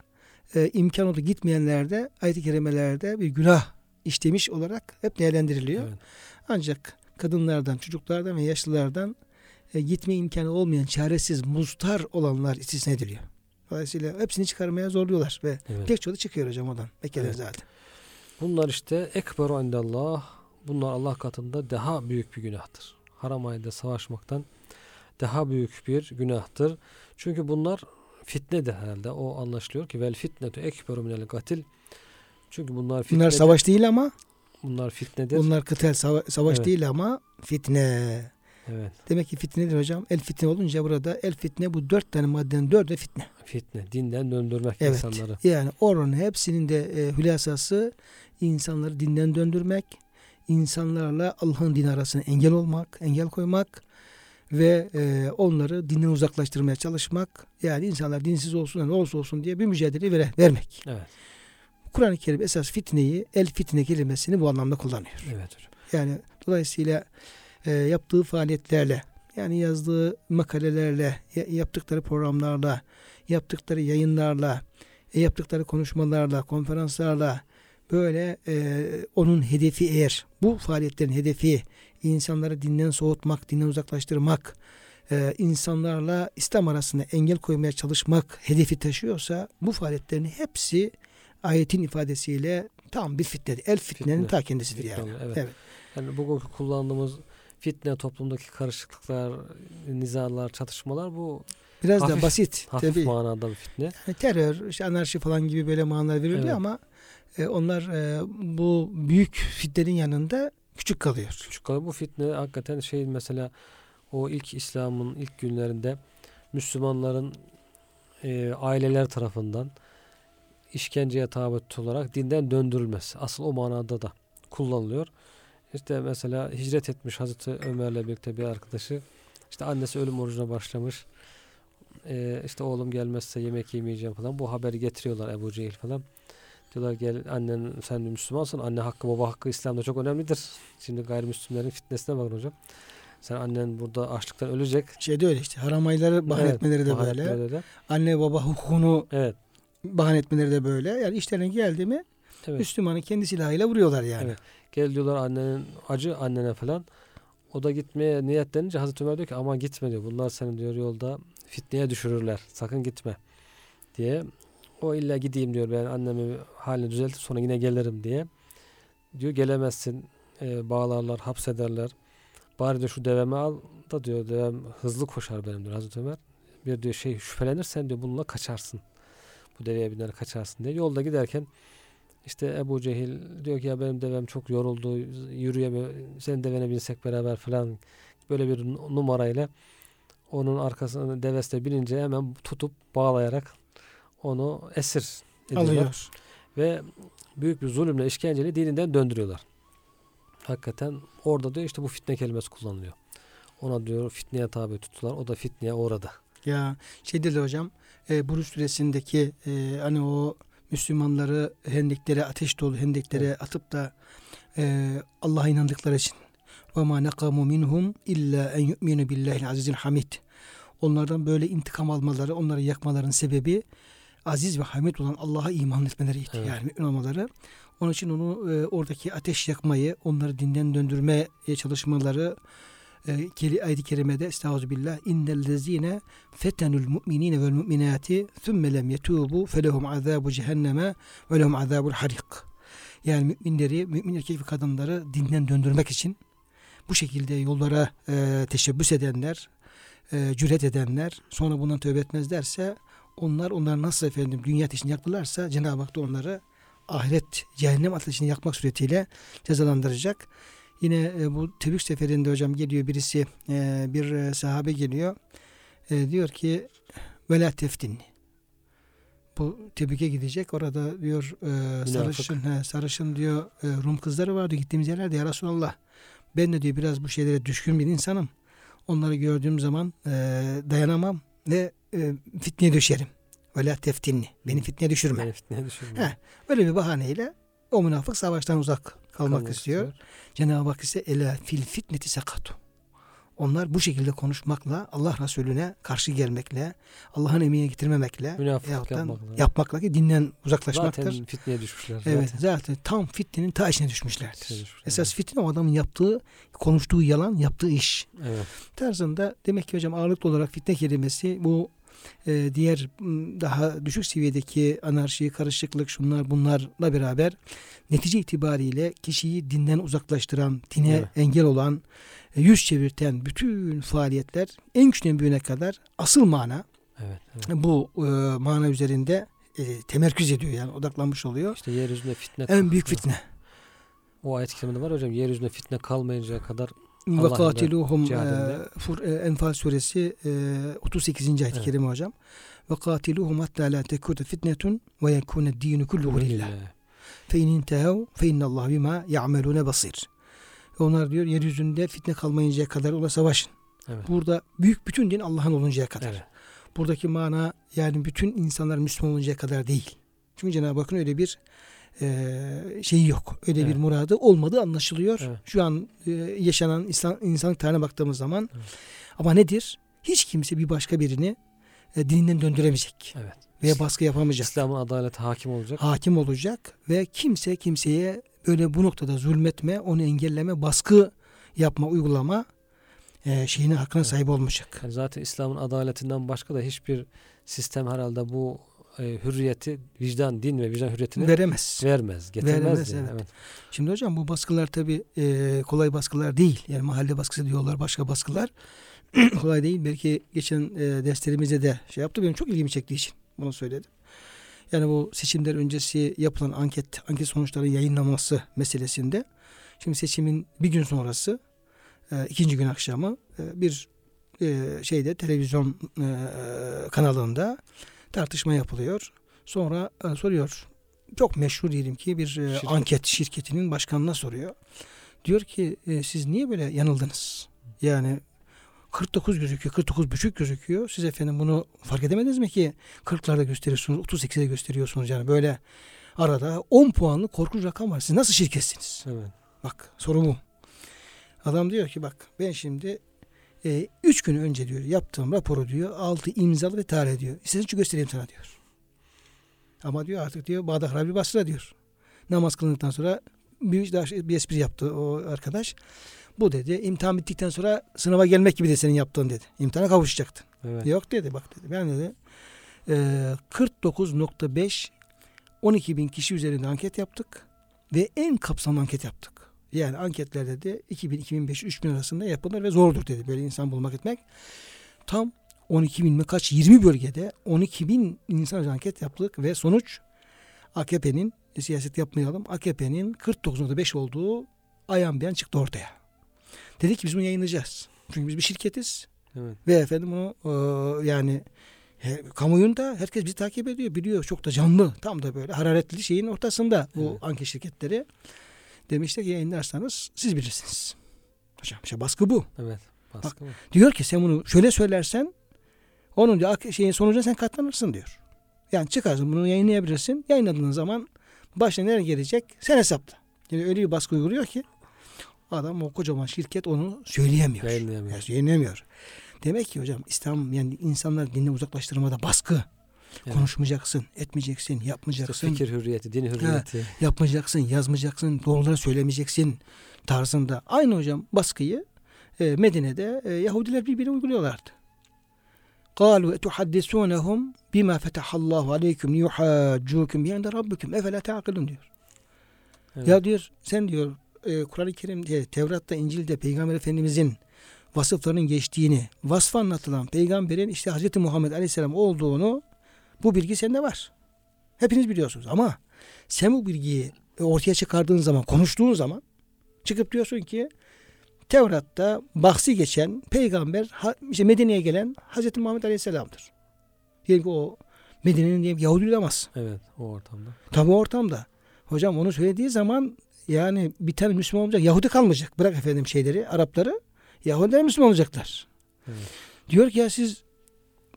e, imkan oldu gitmeyenlerde ayet-i kerimelerde bir günah işlemiş olarak hep değerlendiriliyor. evet. Ancak kadınlardan, çocuklardan ve yaşlılardan e, gitme imkanı olmayan, çaresiz, muztar olanlar istisna ediliyor. Dolayısıyla hepsini çıkarmaya zorluyorlar ve evet. pek çoğu çıkıyor hocam oradan. Mekke'den Evet. zaten. Bunlar işte ekberu indallah. Bunlar Allah katında daha büyük bir günahtır. Haram ayında savaşmaktan daha büyük bir günahtır. Çünkü bunlar fitnedir herhalde. O anlaşılıyor ki vel fitnetu ekberu minel katil. Çünkü bunlar fitnedir. Bunlar savaş değil ama Bunlar fitnedir. bunlar kıtel sava- savaş Evet. değil ama fitne. Evet. Demek ki fitnedir hocam. El fitne olunca burada el fitne bu dört tane maddenin dördü fitne. Fitne. Dinden döndürmek Evet. insanları. Yani oranın hepsinin de e, hülasası insanları dinden döndürmek, insanlarla Allah'ın din arasına engel olmak, engel koymak ve e, onları dinden uzaklaştırmaya çalışmak. Yani insanlar dinsiz olsun ne olursa olsun diye bir mücadele vere, vermek. Evet. Kur'an-ı Kerim esas fitneyi, el fitne kelimesini bu anlamda kullanıyor. Evet hocam. Yani dolayısıyla e, yaptığı faaliyetlerle, yani yazdığı makalelerle, ya- yaptıkları programlarla, yaptıkları yayınlarla, e, yaptıkları konuşmalarla, konferanslarla böyle e, onun hedefi eğer bu faaliyetlerin hedefi insanları dinden soğutmak, dinden uzaklaştırmak, e, insanlarla İslam arasında engel koymaya çalışmak hedefi taşıyorsa bu faaliyetlerin hepsi ayetin ifadesiyle tam bir fitnedir. El fitnenin Fitne. ta kendisidir yani. Fitne, evet. Evet. Yani bugünkü kullandığımız fitne, toplumdaki karışıklıklar, nizalar, çatışmalar bu Biraz Hafif- da basit. hafif tabii. manada bir fitne. Yani terör, işte anarşi falan gibi böyle manalar veriliyor Evet. ama e, onlar e, bu büyük fitnenin yanında küçük kalıyor. Küçük kalıyor. Bu fitne hakikaten şey mesela o ilk İslam'ın ilk günlerinde Müslümanların e, aileler tarafından işkenceye tabi tutularak dinden döndürülmesi. Asıl o manada da kullanılıyor. İşte mesela hicret etmiş Hazreti Ömer'le birlikte bir arkadaşı. İşte annesi ölüm orucuna başlamış. E, işte oğlum gelmezse yemek yemeyeceğim falan. Bu haberi getiriyorlar Ebu Cehil falan. Diyorlar gel annen sen de Müslümansın. Anne hakkı baba hakkı İslam'da çok önemlidir. Şimdi gayrimüslimlerin fitnesine bakın hocam. Sen annen burada açlıktan ölecek. Şeyde öyle işte haram ayları bahane Evet, etmeleri de böyle. de. Anne baba hukukunu Evet. bahane etmeleri de böyle. Yani işlerine geldi mi Evet. Müslümanı kendi silahıyla vuruyorlar yani. Evet. Gel diyorlar annenin acı annene falan. O da gitmeye niyetlenince Hazreti Ömer diyor ki aman gitme diyor. Bunlar seni diyor yolda fitneye düşürürler. Sakın gitme diye. O illa gideyim diyor ben annemi halini düzeltip sonra yine gelirim diye. Diyor gelemezsin. Ee, bağlarlar, hapsederler. Bari de şu devemi al da diyor devem hızlı koşar benim diyor Hazreti Ömer. Bir diyor şey şüphelenirsen diyor bununla kaçarsın. Bu deveye biner kaçarsın diye. Yolda giderken işte Ebu Cehil diyor ki ya benim devem çok yoruldu yürüyemiyor. Senin devene binsek beraber falan böyle bir numarayla onun arkasına devesine binince hemen tutup bağlayarak onu esir ediyorlar. Alıyor. Ve büyük bir zulümle işkenceyle dininden döndürüyorlar. Hakikaten orada diyor işte bu fitne kelimesi kullanılıyor. Ona diyor fitneye tabi tuttular. O da fitneye uğradı. Ya şey dedi hocam e, Buruş suresindeki e, hani o Müslümanları hendeklere ateş dolu hendeklere atıp da e, Allah'a inandıkları için ve ma nakamu minhum illa en yu'minu billahi azizil hamid. Onlardan böyle intikam almaları, onları yakmaların sebebi aziz ve hamid olan Allah'a iman etmeleriydi. Evet. Yani mümin olmaları. Onun için onu e, oradaki ateş yakmayı, onları dinden döndürmeye çalışmaları e, keli ayet-i kerimede estağfirullah innellezine fetenul mu'minine vel mu'minati thumme lem yetubu felehum azabu cehenneme ve lehum azabul harik. Yani müminleri, mümin erkek ve kadınları dinden döndürmek için bu şekilde yollara e, teşebbüs edenler, e, cüret edenler sonra bundan tövbe etmezlerse onlar onları nasıl efendim dünya ateşini yaktılarsa Cenab-ı Hak da onları ahiret cehennem ateşini yakmak suretiyle cezalandıracak. Yine e, bu Tebük seferinde hocam geliyor birisi e, bir e, sahabe geliyor. E, diyor ki vela teftinni. Bu Tebük'e gidecek. Orada diyor e, sarışın he, sarışın diyor e, Rum kızları vardı gittiğimiz yerlerde ya Resulallah. Ben de diyor biraz bu şeylere düşkün bir insanım. Onları gördüğüm zaman e, dayanamam ve e, fitneye düşerim. Vela teftinni. Beni fitneye düşürme. Beni fitneye düşürme. He. Böyle bir bahaneyle o münafık savaştan uzak kalmak, istiyor. Cenab-ı Hak ise ela fil fitneti sekatu. Onlar bu şekilde konuşmakla Allah Resulüne karşı gelmekle Allah'ın emeğine getirmemekle yapmakla. yapmakla ki dinden uzaklaşmaktır. Zaten fitneye düşmüşler. evet Zaten. zaten tam fitnenin ta içine düşmüşlerdir. Düşmüşler. Esas fitne o adamın yaptığı, konuştuğu yalan, yaptığı iş. Evet. Tarzında demek ki hocam ağırlıklı olarak fitne kelimesi bu e, diğer daha düşük seviyedeki anarşi, karışıklık şunlar bunlarla beraber netice itibariyle kişiyi dinden uzaklaştıran, dine Evet. engel olan, yüz çevirten bütün faaliyetler en küçüğünden büyüğüne kadar asıl mana Evet. evet. bu e, mana üzerinde e, temerküz ediyor yani odaklanmış oluyor. İşte yeryüzünde fitne En büyük fitne. O ayet-i kerimede var hocam. Yeryüzünde fitne kalmayıncaya kadar Ve katiluhum e, e, Enfal suresi e, 38. ayet-i Evet. kerime hocam. Ve katiluhum hatta la tekune fitnetun ve yekune dinu kulluhu lillah. Fe in intehav fe innallahu bima ya'melune basir. Onlar diyor yeryüzünde fitne kalmayıncaya kadar ona savaşın. Evet. Burada büyük bütün din Allah'ın oluncaya kadar. Evet. Buradaki mana yani bütün insanlar Müslüman oluncaya kadar değil. Çünkü Cenab-ı Hakk'ın öyle bir e, şeyi yok. Öyle bir Evet. muradı olmadığı anlaşılıyor. Evet. Şu an e, yaşanan insan, insanlık tarihine baktığımız zaman. Evet. Ama nedir? Hiç kimse bir başka birini e, dininden döndüremeyecek. Evet. Veya baskı yapamayacak. İslam'ın adaleti hakim olacak. Hakim olacak ve kimse kimseye böyle bu noktada zulmetme, onu engelleme, baskı yapma, uygulama e, şeyine hakkına Evet. sahip olmayacak. Yani zaten İslam'ın adaletinden başka da hiçbir sistem herhalde bu e, hürriyeti, vicdan, din ve vicdan hürriyetini Veremez. vermez, getirmez. Veremez, yani. evet. evet. Şimdi hocam bu baskılar tabi kolay baskılar değil. Yani mahalle baskısı diyorlar başka baskılar. (clears throat) kolay değil. Belki geçen e, derslerimizde de şey yaptı. Benim çok ilgimi çektiği için bunu söyledim. Yani bu seçimler öncesi yapılan anket anket sonuçları yayınlanması meselesinde şimdi seçimin bir gün sonrası e, ikinci gün akşamı e, bir e, şeyde televizyon e, kanalında tartışma yapılıyor. Sonra e, soruyor. Çok meşhur diyelim ki bir e, Şirket. anket şirketinin başkanına soruyor. Diyor ki e, siz niye böyle yanıldınız? Yani 49 gözüküyor, 49 buçuk gözüküyor. Siz efendim bunu fark edemediniz mi ki 40'larda gösteriyorsunuz, 38'de gösteriyorsunuz yani böyle arada 10 puanlı korkunç rakam var. Siz nasıl şirketsiniz? evet. Bak soru bu. Adam diyor ki bak ben şimdi 3 e, üç gün önce diyor yaptığım raporu diyor altı imzalı ve tarih ediyor. İstediğin için göstereyim sana diyor. Ama diyor artık diyor Bağdat Harbi Basra diyor. Namaz kılındıktan sonra bir, daha bir espri yaptı o arkadaş. Bu dedi imtihan bittikten sonra sınava gelmek gibi de senin yaptığın dedi. İmtihana kavuşacaktın. evet. Yok dedi bak dedi. Ben dedi e, 49.5 12 bin kişi üzerinde anket yaptık ve en kapsamlı anket yaptık. Yani anketlerde de 2000, 2005, 3000 arasında yapılır ve zordur dedi böyle insan bulmak etmek. Tam 12 bin mi kaç 20 bölgede 12 bin insan anket yaptık ve sonuç AKP'nin siyaset yapmayalım AKP'nin 49.5 olduğu ayan beyan çıktı ortaya. Dedik ki biz bunu yayınlayacağız. Çünkü biz bir şirketiz. evet. Ve efendim bunu e, yani he, kamuoyunda herkes bizi takip ediyor, biliyor. Çok da canlı, tam da böyle hararetli şeyin ortasında bu Evet. anket şirketleri. Demişler ki yayınlarsanız siz bilirsiniz. Hocam işte baskı bu. Evet. Baskı mı? Diyor ki sen bunu şöyle söylersen onun diyor, şeyin sonucuna sen katlanırsın diyor. Yani çıkarsın bunu yayınlayabilirsin. Yayınladığın zaman başına nereye gelecek sen hesapla. Yani öyle bir baskı uyguluyor ki adam o kocaman şirket onu söyleyemiyor. Yayınlayamıyor. Yani söyleyemiyor. Demek ki hocam İslam yani insanlar dinden uzaklaştırmada baskı. Evet. Konuşmayacaksın, etmeyeceksin, İşte yapmayacaksın, fikir hürriyeti, din hürriyeti. yapmayacaksın, yazmayacaksın, doğruları söylemeyeceksin tarzında. Aynı hocam baskıyı e, Medine'de e, Yahudiler birbirine uyguluyorlardı. قالوا etuhaddisuunahum bima fetahallahu aleyküm liyuhaccukum biyende rabbikum efela ta'kilun diyor. Evet. Ya diyor sen diyor e, Kur'an-ı Kerim'de, Tevrat'ta, İncil'de Peygamber Efendimizin vasıflarının geçtiğini, vasfı anlatılan peygamberin işte Hz. Muhammed Aleyhisselam olduğunu bu bilgi sende var. Hepiniz biliyorsunuz ama sen bu bilgiyi ortaya çıkardığın zaman, konuştuğun zaman çıkıp diyorsun ki Tevrat'ta bahsi geçen peygamber işte Medine'ye gelen Hz. Muhammed Aleyhisselam'dır. Diyelim ki o Medine'nin diyelim Yahudi olamaz. Evet. O ortamda. Tabi o ortamda. Hocam onu söylediği zaman yani bir tane Müslüman olacak. Yahudi kalmayacak. Bırak efendim şeyleri, Arapları. Yahudiler Müslüman olacaklar. Evet. Diyor ki ya siz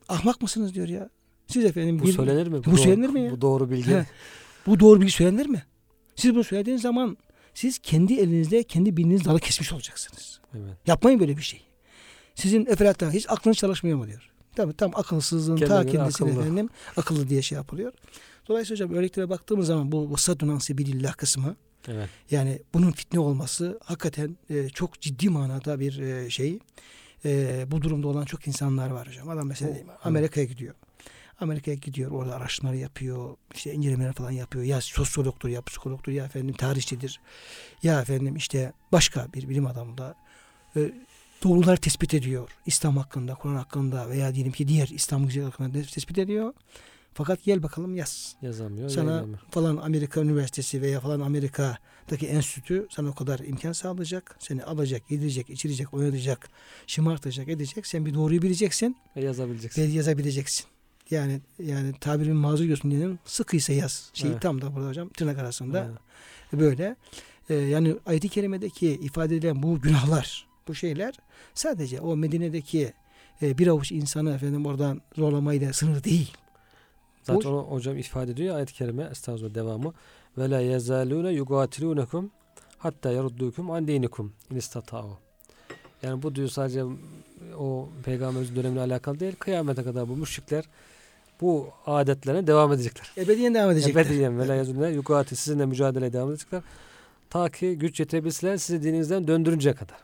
ahmak mısınız diyor ya. Siz efendim Bu bir- söylenir mi? Bu doğru- söylenir mi ya? Bu doğru bilgi. He. bu doğru bilgi söylenir mi? Siz bunu söylediğiniz zaman siz kendi elinizde kendi bildiğiniz dalı kesmiş olacaksınız. Evet. Yapmayın böyle bir şey. Sizin efelattan hiç aklınız çalışmıyor mu diyor. Tabii tam akılsızlığın ta Kendine göre kendisine akıllı. efendim akıllı diye şey yapılıyor. Dolayısıyla hocam örneklere baktığımız zaman bu vasadun ansibilillah kısmı Evet. yani bunun fitne olması hakikaten e, çok ciddi manada bir e, şey. E, bu durumda olan çok insanlar var hocam. Adam mesela O, evet. Amerika'ya gidiyor. Amerika'ya gidiyor orada araştırmaları yapıyor. işte incelemeler falan yapıyor. Ya sosyologtur ya psikologtur ya efendim tarihçidir. Ya efendim işte başka bir bilim adamı da e, doğruları tespit ediyor. İslam hakkında, Kur'an hakkında veya diyelim ki diğer İslam güzel hakkında tespit ediyor. Fakat gel bakalım yaz Yazamıyor. sana yayınlamıyor. falan Amerika Üniversitesi veya falan Amerika'daki enstitü sana o kadar imkan sağlayacak. Seni alacak, yedirecek, içirecek, oynatacak, şımartacak, edecek. Sen bir doğruyu bileceksin Ve yazabileceksin. ve yazabileceksin. Yani yani tabirimin mazur görsün diyelim sıkıysa yaz. Şey Evet. tam da burada hocam tırnak arasında Evet. böyle. Ee, yani ayet-i kerimedeki ifade edilen bu günahlar, bu şeyler sadece o Medine'deki e, bir avuç insanı efendim oradan zorlamayla sınır değil. Zaten onu hocam ifade ediyor ayet-i kerime estağfurullah devamı. Ve la yezalune yugatilunekum hatta yaruddukum an dinikum in. Yani bu diyor sadece o peygamberimizin dönemine alakalı değil. Kıyamete kadar bu müşrikler bu adetlerine devam edecekler. Ebediyen devam edecekler. Ebediyen ve la yazulune yugati sizinle mücadeleye devam edecekler. Ta ki güç yetebilseler sizi dininizden döndürünceye kadar.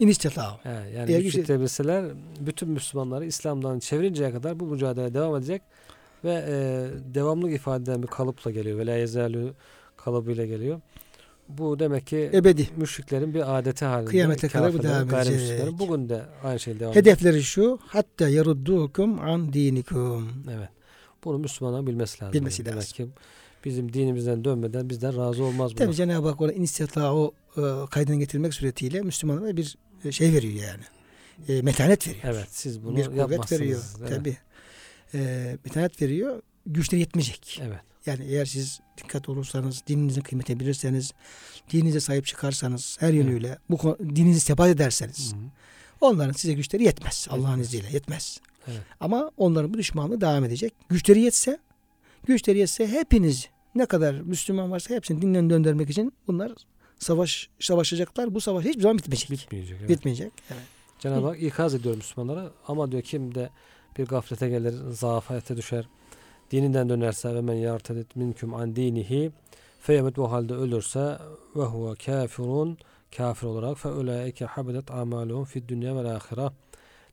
İnişteta. He, yani güç güç- yetebilseler bütün Müslümanları İslam'dan çevirinceye kadar bu mücadele devam edecek Ve e, devamlı ifade eden bir kalıpla geliyor. Ve la yezalü kalıbıyla geliyor. Bu demek ki Ebedi. müşriklerin bir adeti halinde. Kıyamete kadar bu devam edecek. Bugün de aynı şey devam. Hedefleri şu. Hatta yaruddukum an dinikum. Evet. Bunu Müslümanların bilmesi lazım. Bilmesi Demek lazım. ki bizim dinimizden dönmeden bizden razı olmaz bu. Tabi Cenab-ı Hak ona o e, kaydını getirmek suretiyle Müslümanlara bir şey veriyor yani. E, metanet veriyor. Evet siz bunu bir yapmazsınız. veriyor. Evet. Tabi. E, metanet veriyor. Güçleri yetmeyecek. Evet. Yani eğer siz dikkat olursanız, dininizin kıymetini bilirseniz, dininize sahip çıkarsanız, her yönüyle bu konu- dininizi sebat ederseniz, Hı hı. onların size güçleri yetmez. Allah'ın Yetmez. izniyle yetmez. Evet. Ama onların bu düşmanlığı devam edecek. Güçleri yetse, güçleri yetse hepiniz ne kadar Müslüman varsa hepsini dinden döndürmek için bunlar savaş savaşacaklar. Bu savaş hiçbir zaman bitmeyecek. Bitmeyecek. Evet. Bitmeyecek. Evet. Cenab-ı Hak ikaz ediyor Müslümanlara ama diyor kim de bir gaflete gelir, zaafete düşer, dininden dönerse ve men yartedet minküm an dinihi feyemet bu halde ölürse ve huve kafirun kafir olarak fe ulaike habedet amaluhum fid dünya ve ahire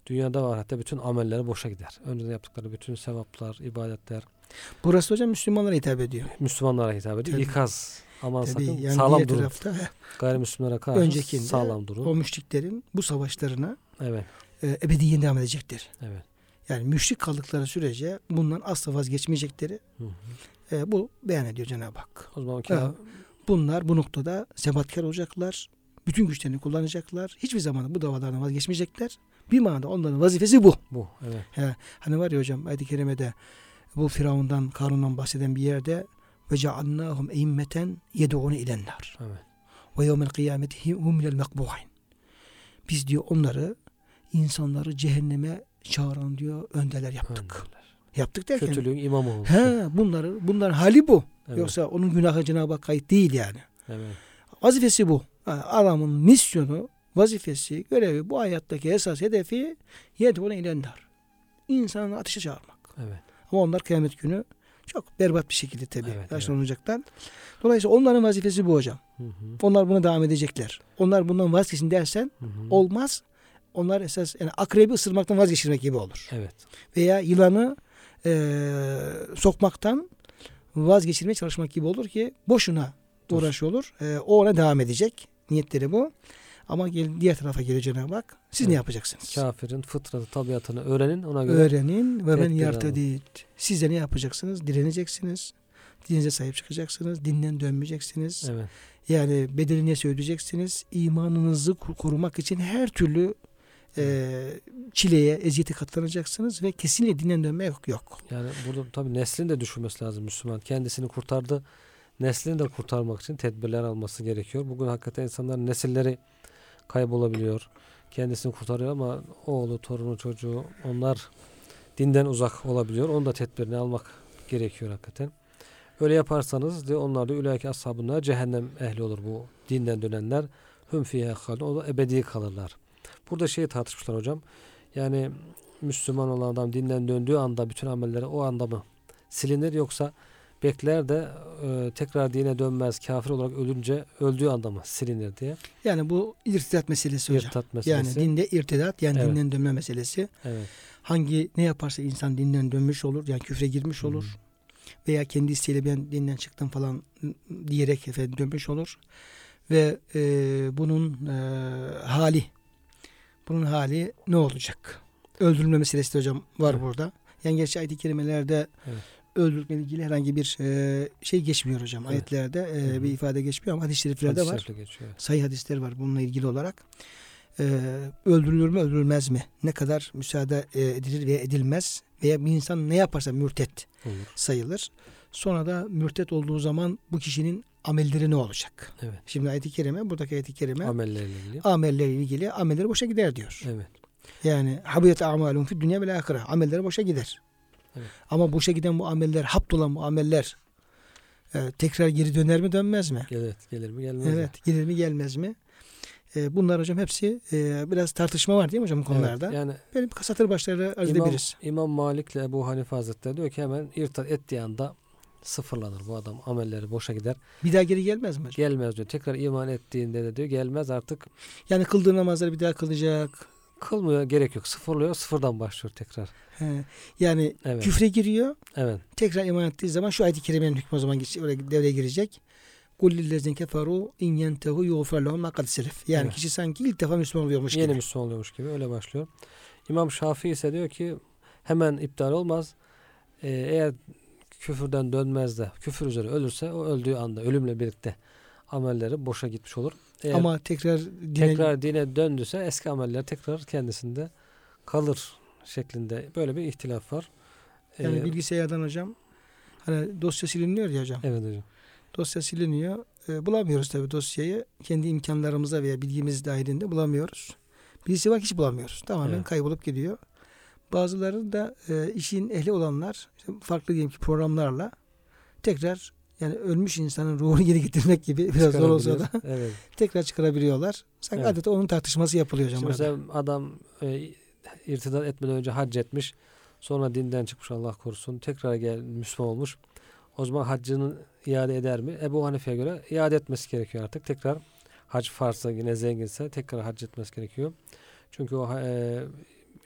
dünyada ve ahirette bütün amelleri boşa gider. Önceden yaptıkları bütün sevaplar, ibadetler Burası hocam Müslümanlara hitap ediyor. Müslümanlara hitap ediyor. Tabii. İkaz. Aman Tabii sakın yani sağlam durun. tarafta Gayrimüslimlere karşı Öncekinde sağlam durun. o müşriklerin bu savaşlarına Evet. e, ebediyen devam edecektir. Evet. Yani müşrik kaldıkları sürece bundan asla vazgeçmeyecekleri Hı hı. e, bu beyan ediyor Cenab-ı Hak. O zaman Evet. ka- Bunlar bu noktada sebatkar olacaklar. Bütün güçlerini kullanacaklar. Hiçbir zaman bu davalardan vazgeçmeyecekler. Bir manada onların vazifesi bu. bu. Evet. He, hani var ya hocam ayet-i kerimede bu Firavundan, Karun'dan bahseden bir yerde ve ceallnâhum eimmeten yed'ûne ilennar. Evet. Ve yevmel kıyameti hum minel mekbuhin. Biz diyor onları insanları cehenneme çağıran diyor önderler yaptık. Önderler. Yaptık derken Kötülüğün imamı olmuş. he bunları bunların hali bu. Evet. Yoksa onun günahı Cenab-ı Hak kayıt değil yani. Evet. Vazifesi bu. Yani adamın misyonu, vazifesi, görevi, bu hayattaki esas hedefi yed'ûne ilennar. İnsanı ateşe çağırmak. Evet. Ama onlar kıyamet günü çok berbat bir şekilde tabii Evet, karşılanacaklar. Dolayısıyla onların vazifesi bu hocam. Hı hı. Onlar buna devam edecekler. Onlar bundan vazgeçin dersen Hı hı. olmaz. Onlar esas yani akrebi ısırmaktan vazgeçirmek gibi olur. Evet. Veya yılanı eee, sokmaktan vazgeçirmeye çalışmak gibi olur ki boşuna uğraş olur. Eee, o ona devam edecek. Niyetleri bu. Ama gel, diğer tarafa gelir Cenab-ı Hak. Siz ne Evet. yapacaksınız? Kafirin fıtratı, tabiatını öğrenin. Ona göre Öğrenin ve ben yartadid. Siz de ne yapacaksınız? Direneceksiniz. Dininize sahip çıkacaksınız. Dinden dönmeyeceksiniz. evet. Yani bedelini söyleyeceksiniz. İmanınızı korumak için her türlü e, çileye, eziyete katlanacaksınız ve kesinlikle dinden dönme yok. Yani burada tabii neslini de düşünmesi lazım Müslüman. Kendisini kurtardı. Neslini de kurtarmak için tedbirler alması gerekiyor. Bugün hakikaten insanların nesilleri kaybolabiliyor. Kendisini kurtarıyor ama oğlu, torunu, çocuğu onlar dinden uzak olabiliyor. Onun da tedbirini almak gerekiyor hakikaten. Öyle yaparsanız de onlar da ülâki ashabına cehennem ehli olur bu dinden dönenler. Hüm halûn. O da ebedi kalırlar. Burada şeyi tartışmışlar hocam. Yani Müslüman olan adam dinden döndüğü anda bütün amelleri o anda mı silinir yoksa bekler de e, tekrar dine dönmez kafir olarak ölünce öldüğü anda mı silinir diye. Yani bu irtidat meselesi hocam. Yani meselesi. dinde irtidat yani Evet. dinden dönme meselesi. evet. Hangi ne yaparsa insan dinden dönmüş olur. Yani küfre girmiş olur. Hmm. Veya kendi isteğiyle ben dinden çıktım falan diyerek efendim dönmüş olur. Ve e, bunun e, hali bunun hali ne olacak? Öldürülme meselesi de hocam var Evet. burada. Yani gerçi ayet-i kerimelerde Evet. öldürülme ilgili herhangi bir e, şey geçmiyor hocam. Evet. Ayetlerde e, hı. bir ifade geçmiyor ama hadis-i şeriflerde Hadis-i var. geçiyor. evet. Sayı hadisler var bununla ilgili olarak. Ee, öldürülür mü öldürülmez mi? Ne kadar müsaade e, edilir veya edilmez? Veya bir insan ne yaparsa mürtet Olur. sayılır. Sonra da mürtet olduğu zaman bu kişinin amelleri ne olacak? Evet. Şimdi ayet-i kerime, buradaki ayet-i kerime Amellerle ilgili. amellerle ilgili amelleri boşa gider diyor. Evet. Yani habiyet amalun fi dünya ve ahire. Amelleri boşa gider. Evet. Ama boşa giden bu ameller, haptolan bu ameller e, tekrar geri döner mi dönmez mi? Evet. Gelir mi gelmez mi? Evet, gelir mi gelmez mi? E, bunlar hocam hepsi e, biraz tartışma var değil mi hocam bu konularda? Evet, yani Benim satır başları arz İmam, edebiliriz. İmam Malik ile Ebu Hanife Hazretleri diyor ki hemen irtat ettiği anda sıfırlanır bu adam. Amelleri boşa gider. Bir daha geri gelmez mi? Gelmez diyor. Tekrar iman ettiğinde de diyor gelmez artık Yani kıldığı namazları bir daha kılacak. Kılmıyor gerek yok. Sıfırlıyor sıfırdan başlıyor tekrar. He. Yani Evet. küfre giriyor. Evet. Tekrar iman ettiği zaman şu ayet-i kerimenin hükmü o zaman oraya devreye girecek. Kul lillezine keferu in yentehu yuğfer lehum ma kad selef. Yani Evet. kişi sanki ilk defa Müslüman oluyormuş Yeni gibi. Müslüman oluyormuş gibi öyle başlıyor. İmam Şafii ise diyor ki hemen iptal olmaz. Ee, eğer küfürden dönmez de küfür üzere ölürse o öldüğü anda ölümle birlikte amelleri boşa gitmiş olur. Eğer Ama tekrar dine, tekrar dine döndüyse eski ameller tekrar kendisinde kalır şeklinde böyle bir ihtilaf var. yani Ee, bilgisayardan hocam hani dosya siliniyor ya hocam. evet hocam. Dosya siliniyor. E, bulamıyoruz tabii dosyayı. Kendi imkanlarımıza veya bilgimiz dahilinde bulamıyoruz. Birisi var hiç bulamıyoruz. Tamamen Evet. kaybolup gidiyor. Bazıları da e, işin ehli olanlar işte farklı diyelim ki programlarla tekrar yani ölmüş insanın ruhunu geri getirmek gibi biraz zor olsa da. (laughs) Evet. tekrar çıkarabiliyorlar. Sanki Evet. adeta onun tartışması yapılıyor hocam. Mesela adam e, irtidat etmeden önce hac etmiş. Sonra dinden çıkmış Allah korusun. Tekrar gel Müslüman olmuş. O zaman haccını iade eder mi? Ebu Hanife'ye göre iade etmesi gerekiyor artık. Tekrar hac farsa yine zenginse tekrar hac etmesi gerekiyor. Çünkü o e,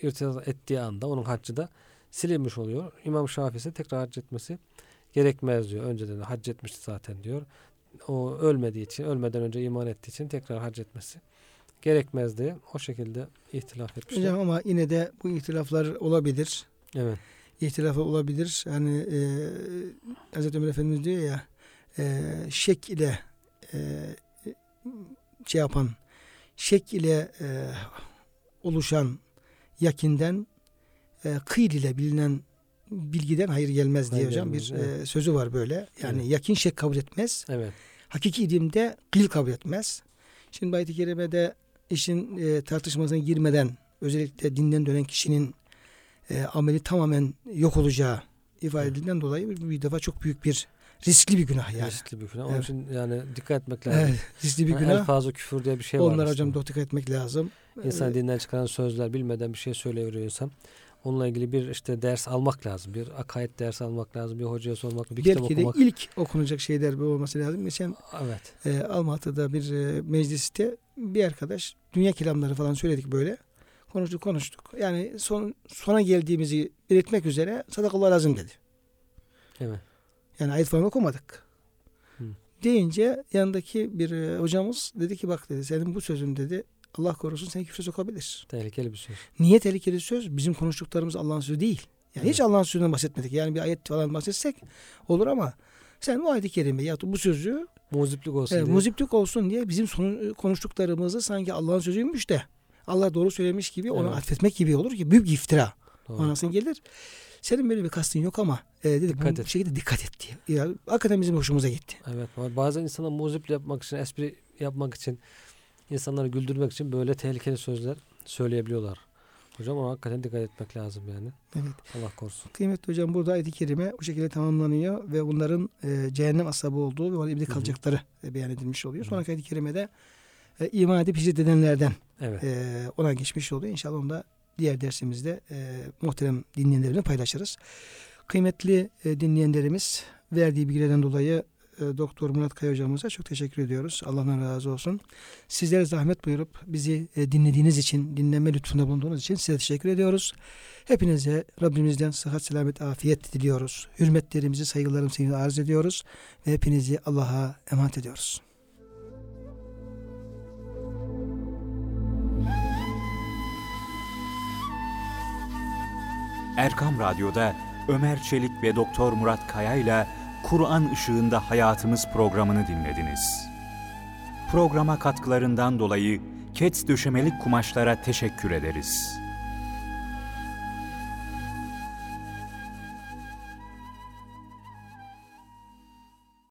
irtidat ettiği anda onun haccı da silinmiş oluyor. İmam Şafii ise tekrar hac etmesi gerekmez diyor. Önceden de hac etmişti zaten diyor. O ölmediği için, ölmeden önce iman ettiği için tekrar hac etmesi gerekmez diye o şekilde ihtilaf etmişler. Hocam ama yine de bu ihtilaflar olabilir. Evet. ihtilafı olabilir. Hani e, Hazreti Ömer Efendimiz diyor ya e, şek ile e, şey yapan şek ile e, oluşan yakinden e, kıyıl ile bilinen bilgiden hayır gelmez diye Hayır hocam gelmez, bir evet. e, sözü var böyle. Yani Evet. yakin şek kabul etmez. Evet. Hakiki ilimde kıyıl kabul etmez. Şimdi ayet-i kerimede işin e, tartışmasına girmeden özellikle dinden dönen kişinin e, ameli tamamen yok olacağı ifade edildiğinden dolayı bir, bir defa çok büyük bir riskli bir günah yani. Riskli bir günah. Onun Evet. için yani dikkat etmek lazım. Evet, riskli bir Yani günah. Elfazı küfür diye bir şey var. Onlara hocam dikkat etmek lazım. İnsan Ee, dinden çıkaran sözler bilmeden bir şey söyleyiveriyor insan. Onunla ilgili bir işte ders almak lazım. Bir akaid dersi almak lazım. Bir hocaya sormak, bir kitap belki de okumak. ilk okunacak şeyler bu olması lazım. Geçen Evet. e, Almatı'da bir e, mecliste bir arkadaş dünya kelamları falan söyledik böyle. Konuştuk konuştuk. Yani son sona geldiğimizi belirtmek üzere sadakallah lazım dedi. Evet. Yani ayet falan okumadık. Hı. Deyince yanındaki bir e, hocamız dedi ki bak dedi senin bu sözün dedi Allah korusun seni küfre sokabilir. Tehlikeli bir söz. Niye tehlikeli söz? Bizim konuştuklarımız Allah'ın sözü değil. Yani hiç Evet. Allah'ın sözünden bahsetmedik. Yani bir ayet falan bahsetsek olur ama sen bu ayet-i kerime ya bu sözü Muziplik olsun e, diye. muziplik olsun diye bizim sonu, konuştuklarımızı sanki Allah'ın sözüymüş de Allah doğru söylemiş gibi onu Evet. atfetmek gibi olur ki büyük iftira. Doğru. Manasına gelir. Senin böyle bir kastın yok ama e, dedi Dikkat bu et. şekilde dikkat et diye. Ya, hakikaten bizim hoşumuza gitti. Evet. Bazen insanlar muziplik yapmak için, espri yapmak için, insanları güldürmek için böyle tehlikeli sözler söyleyebiliyorlar. Hocam ona hakikaten dikkat etmek lazım yani. Evet. Allah korusun. Kıymetli hocam burada ayet-i kerime bu şekilde tamamlanıyor ve bunların e, cehennem asabı olduğu ve orada hı. kalacakları e, beyan edilmiş oluyor. Sonraki ayet-i kerimede e, iman edip hicret edenlerden Evet. e, ona geçmiş oluyor. İnşallah onu da diğer dersimizde e, muhterem dinleyenlerimle paylaşırız. Kıymetli e, dinleyenlerimiz verdiği bilgilerden dolayı e, Doktor Murat Kaya hocamıza çok teşekkür ediyoruz. Allah'tan razı olsun. Sizlere zahmet buyurup bizi e, dinlediğiniz için, dinleme lütfunda bulunduğunuz için size teşekkür ediyoruz. Hepinize Rabbimizden sıhhat, selamet, afiyet diliyoruz. Hürmetlerimizi, saygılarımızı arz ediyoruz. Ve hepinizi Allah'a emanet ediyoruz. Erkam Radyo'da Ömer Çelik ve Doktor Murat Kaya ile Kur'an Işığında Hayatımız programını dinlediniz. Programa katkılarından dolayı Kets Döşemelik Kumaşlara teşekkür ederiz.